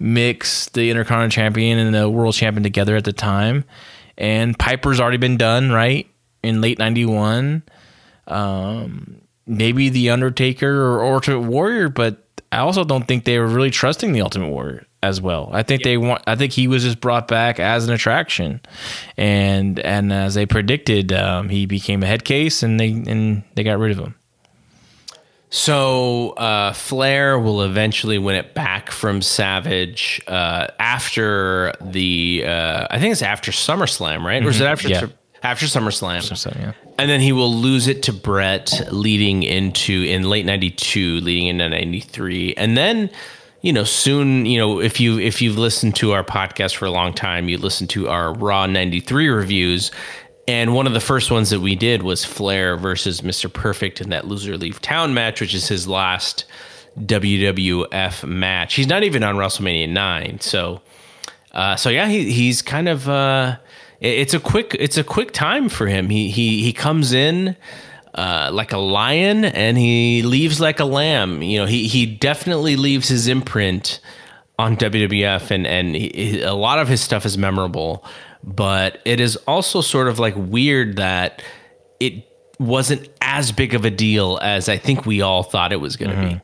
mix the Intercontinental champion and the world champion together at the time. And Piper's already been done, right? In late 91. Um, maybe The Undertaker or Ultimate Warrior, but I also don't think they were really trusting The Ultimate Warrior as well. I think they want. I think he was just brought back as an attraction, and and as they predicted, um, he became a head case, and they and they got rid of him. So uh, Flair will eventually win it back from Savage uh, after the. Uh, I think it's after SummerSlam, right? Mm-hmm. Or is it after? Yeah after SummerSlam. SummerSlam, yeah. And then he will lose it to Bret leading into in late 92, leading into 93. And then you know soon you know if you if you've listened to our podcast for a long time you listen to our raw 93 reviews and one of the first ones that we did was flair versus mr perfect in that loser leave town match which is his last wwf match he's not even on wrestlemania 9 so uh, so yeah he, he's kind of uh, it's a quick it's a quick time for him. He he he comes in uh, like a lion and he leaves like a lamb. You know, he he definitely leaves his imprint on WWF and and he, a lot of his stuff is memorable, but it is also sort of like weird that it wasn't as big of a deal as I think we all thought it was going to mm-hmm. be.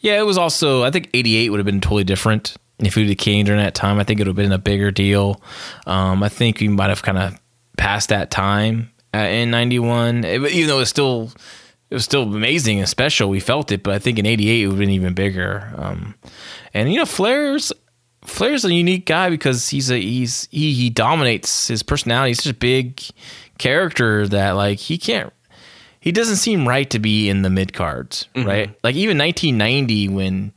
Yeah, it was also I think 88 would have been totally different if we he came during that time, I think it would have been a bigger deal. Um, I think we might have kind of passed that time uh, in '91, even though it's still it was still amazing and special. We felt it, but I think in '88 it would have been even bigger. Um, and you know, Flair's Flair's a unique guy because he's a he's he he dominates his personality. He's such a big character that like he can't he doesn't seem right to be in the mid cards, mm-hmm. right? Like even 1990 when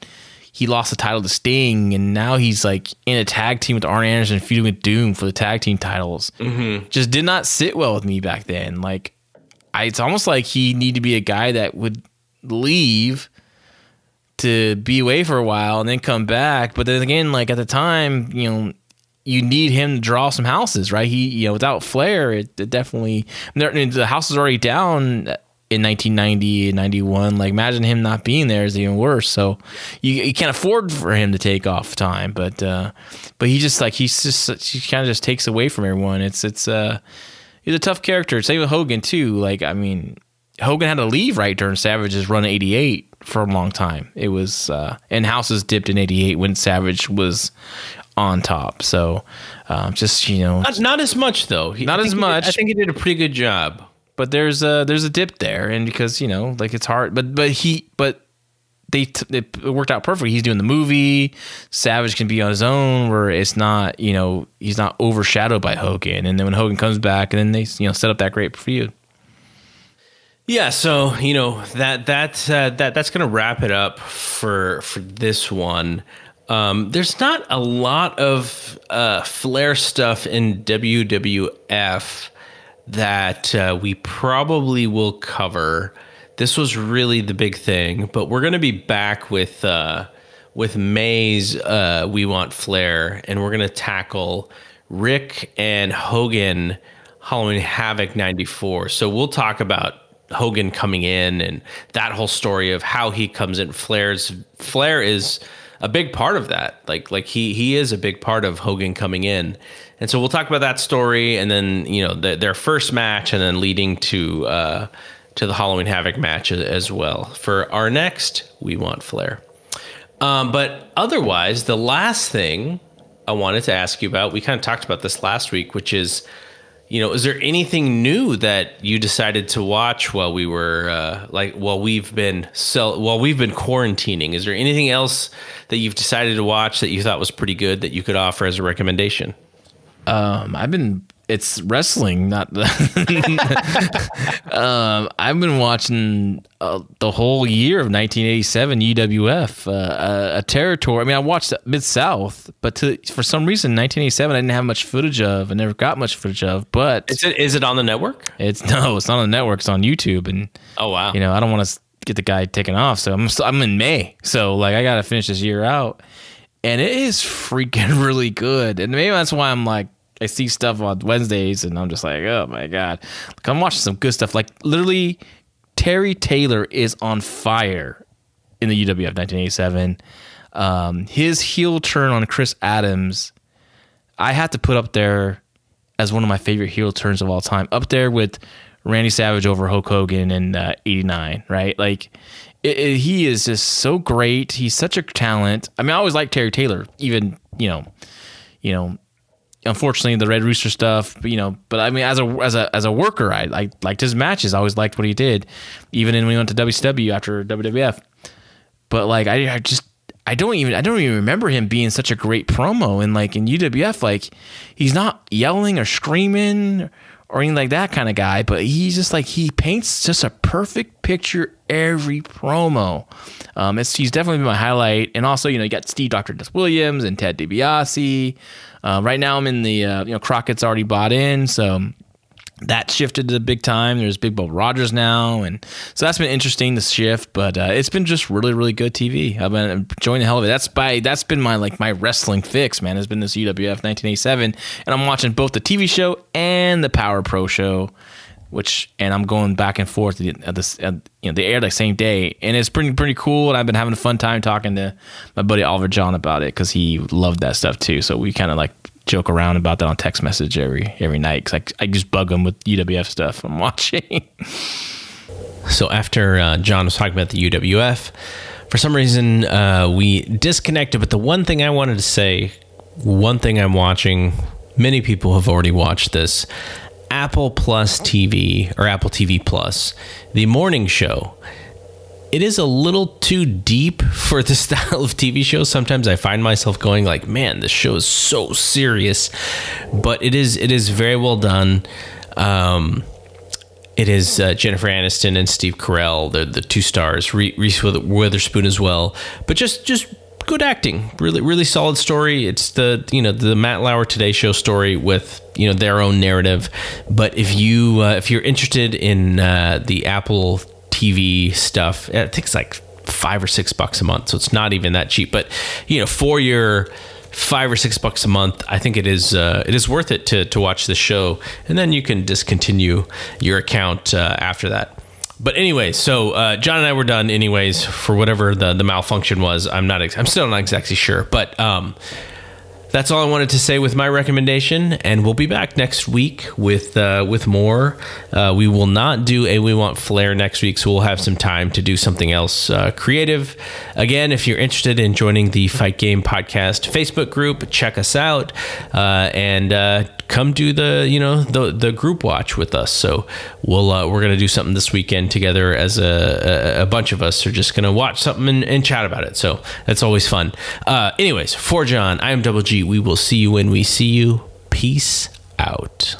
he lost the title to Sting, and now he's like in a tag team with Arn Anderson, feuding with Doom for the tag team titles. Mm-hmm. Just did not sit well with me back then. Like, I, it's almost like he need to be a guy that would leave to be away for a while and then come back. But then again, like at the time, you know, you need him to draw some houses, right? He, you know, without Flair, it, it definitely the house is already down in 1990 and 91. Like, imagine him not being there is even worse. So you, you can't afford for him to take off time. But uh, but he just like he's just he kind of just takes away from everyone. It's it's uh he's a tough character. Same with Hogan too. Like I mean, Hogan had to leave right during Savage's run 88 for a long time. It was uh, and Houses dipped in 88 when Savage was on top. So um, just you know, Not, not as much though. He- Not as he did- much. I think he did a pretty good job. But there's a there's a dip there, and because you know like it's hard, but but he but. They t- it worked out perfect. He's doing the movie. Savage can be on his own, where it's not, you know, he's not overshadowed by Hogan. And then when Hogan comes back, and then they, you know, set up that great feud. Yeah, so you know that that uh, that that's to wrap it up for for this one. Um, there's not a lot of uh, Flair stuff in WWF that uh, we probably will cover. This was really the big thing, but we're going to be back with uh, with May's uh, "We Want Flair," and we're going to tackle Ric and Hogan Halloween Havoc '94. So we'll talk about Hogan coming in and that whole story of how he comes in. Flair's Flair is a big part of that. Like like he he is a big part of Hogan coming in. And so we'll talk about that story and then, you know, the, their first match and then leading to uh to the Halloween Havoc match as well. For our next, we want Flair. Um, but otherwise, the last thing I wanted to ask you about, we kind of talked about this last week, which is, you know, is there anything new that you decided to watch while we were uh, like while we've been so while we've been quarantining? Is there anything else that you've decided to watch that you thought was pretty good that you could offer as a recommendation? Um, I've been it's wrestling, not um, I've been watching uh, the whole year of 1987 UWF, uh, a, a territory. I mean, I watched Mid South, but to, for some reason, 1987 I didn't have much footage of. I never got much footage of, but Is it is it on the network? it's no, it's not on the network. It's on YouTube, and Oh wow! you know, I don't want to get the guy taken off. So I'm still, I'm in May. So like I got to finish this year out. And it is freaking really good. And maybe that's why I'm like I see stuff on Wednesdays and I'm just like, "Oh my god." I'm watching some good stuff. Like literally Terry Taylor is on fire in the UWF 1987. Um, his heel turn on Chris Adams, I had to put up there as one of my favorite heel turns of all time, up there with Randy Savage over Hulk Hogan in uh, '89. Right, like it, it- he is just so great. He's such a talent. I mean, I always liked Terry Taylor, even you know, you know. Unfortunately, the Red Rooster stuff, you know. But I mean, as a as a as a worker, I, I liked his matches. I always liked what he did, even when we went to WCW after WWF but like I, I just I don't even I don't even remember him being such a great promo and like in UWF like he's not yelling or screaming or anything like that kind of guy but he's just like he paints just a perfect picture every promo um it's he's definitely been my highlight and also you know you got Steve Dr. Death Williams and Ted DiBiase uh, right now I'm in the uh, you know Crockett's already bought in so that shifted to the big time. There's Big Bubba Rogers now, and so that's been interesting to shift. But uh, it's been just really, really good TV. I've been enjoying the hell of it. That's by that's been my like my wrestling fix, man. Has been this UWF 1987, and I'm watching both the TV show and the Power Pro show, which and I'm going back and forth at this at, you know they air like same day, and it's pretty pretty cool. And I've been having a fun time talking to my buddy Oliver John about it because he loved that stuff too. So we kind of like joke around about that on text message every every night because I, I just bug him with UWF stuff I'm watching. So after uh, John was talking about the UWF, for some reason uh, we disconnected. But the one thing I wanted to say, one thing I'm watching, many people have already watched this. Apple Plus TV or Apple TV Plus, the morning show. It is a little too deep for the style of TV show. Sometimes I find myself going like, "Man, this show is so serious," but it is it is very well done. Um, it is uh, Jennifer Aniston and Steve Carell. They're the two stars. Reese Witherspoon as well. But just just good acting. Really really solid story. It's the you know the Matt Lauer Today Show story with you know their own narrative. But if you uh, if you're interested in uh, the Apple TV stuff, I think it's like five or six bucks a month. So it's not even that cheap. But you know for your five or six bucks a month, I think it is uh, it is worth it to to watch the show, and then you can discontinue your account uh, after that. But anyway, so uh, John and I were done anyways for whatever the the malfunction was. I'm not. Ex- I'm still not exactly sure, but um, that's all I wanted to say with my recommendation, and we'll be back next week with uh, with more. Uh, we will not do a We Want Flair next week, so we'll have some time to do something else uh, creative. Again, if you're interested in joining the Fight Game Podcast Facebook group, check us out uh, and uh, come do the you know the the group watch with us. So we'll uh, we're gonna do something this weekend together as a a, a bunch of us are just gonna watch something and, and chat about it. So that's always fun. Uh, anyways, for John, I am Double G. We will see you when we see you. Peace out.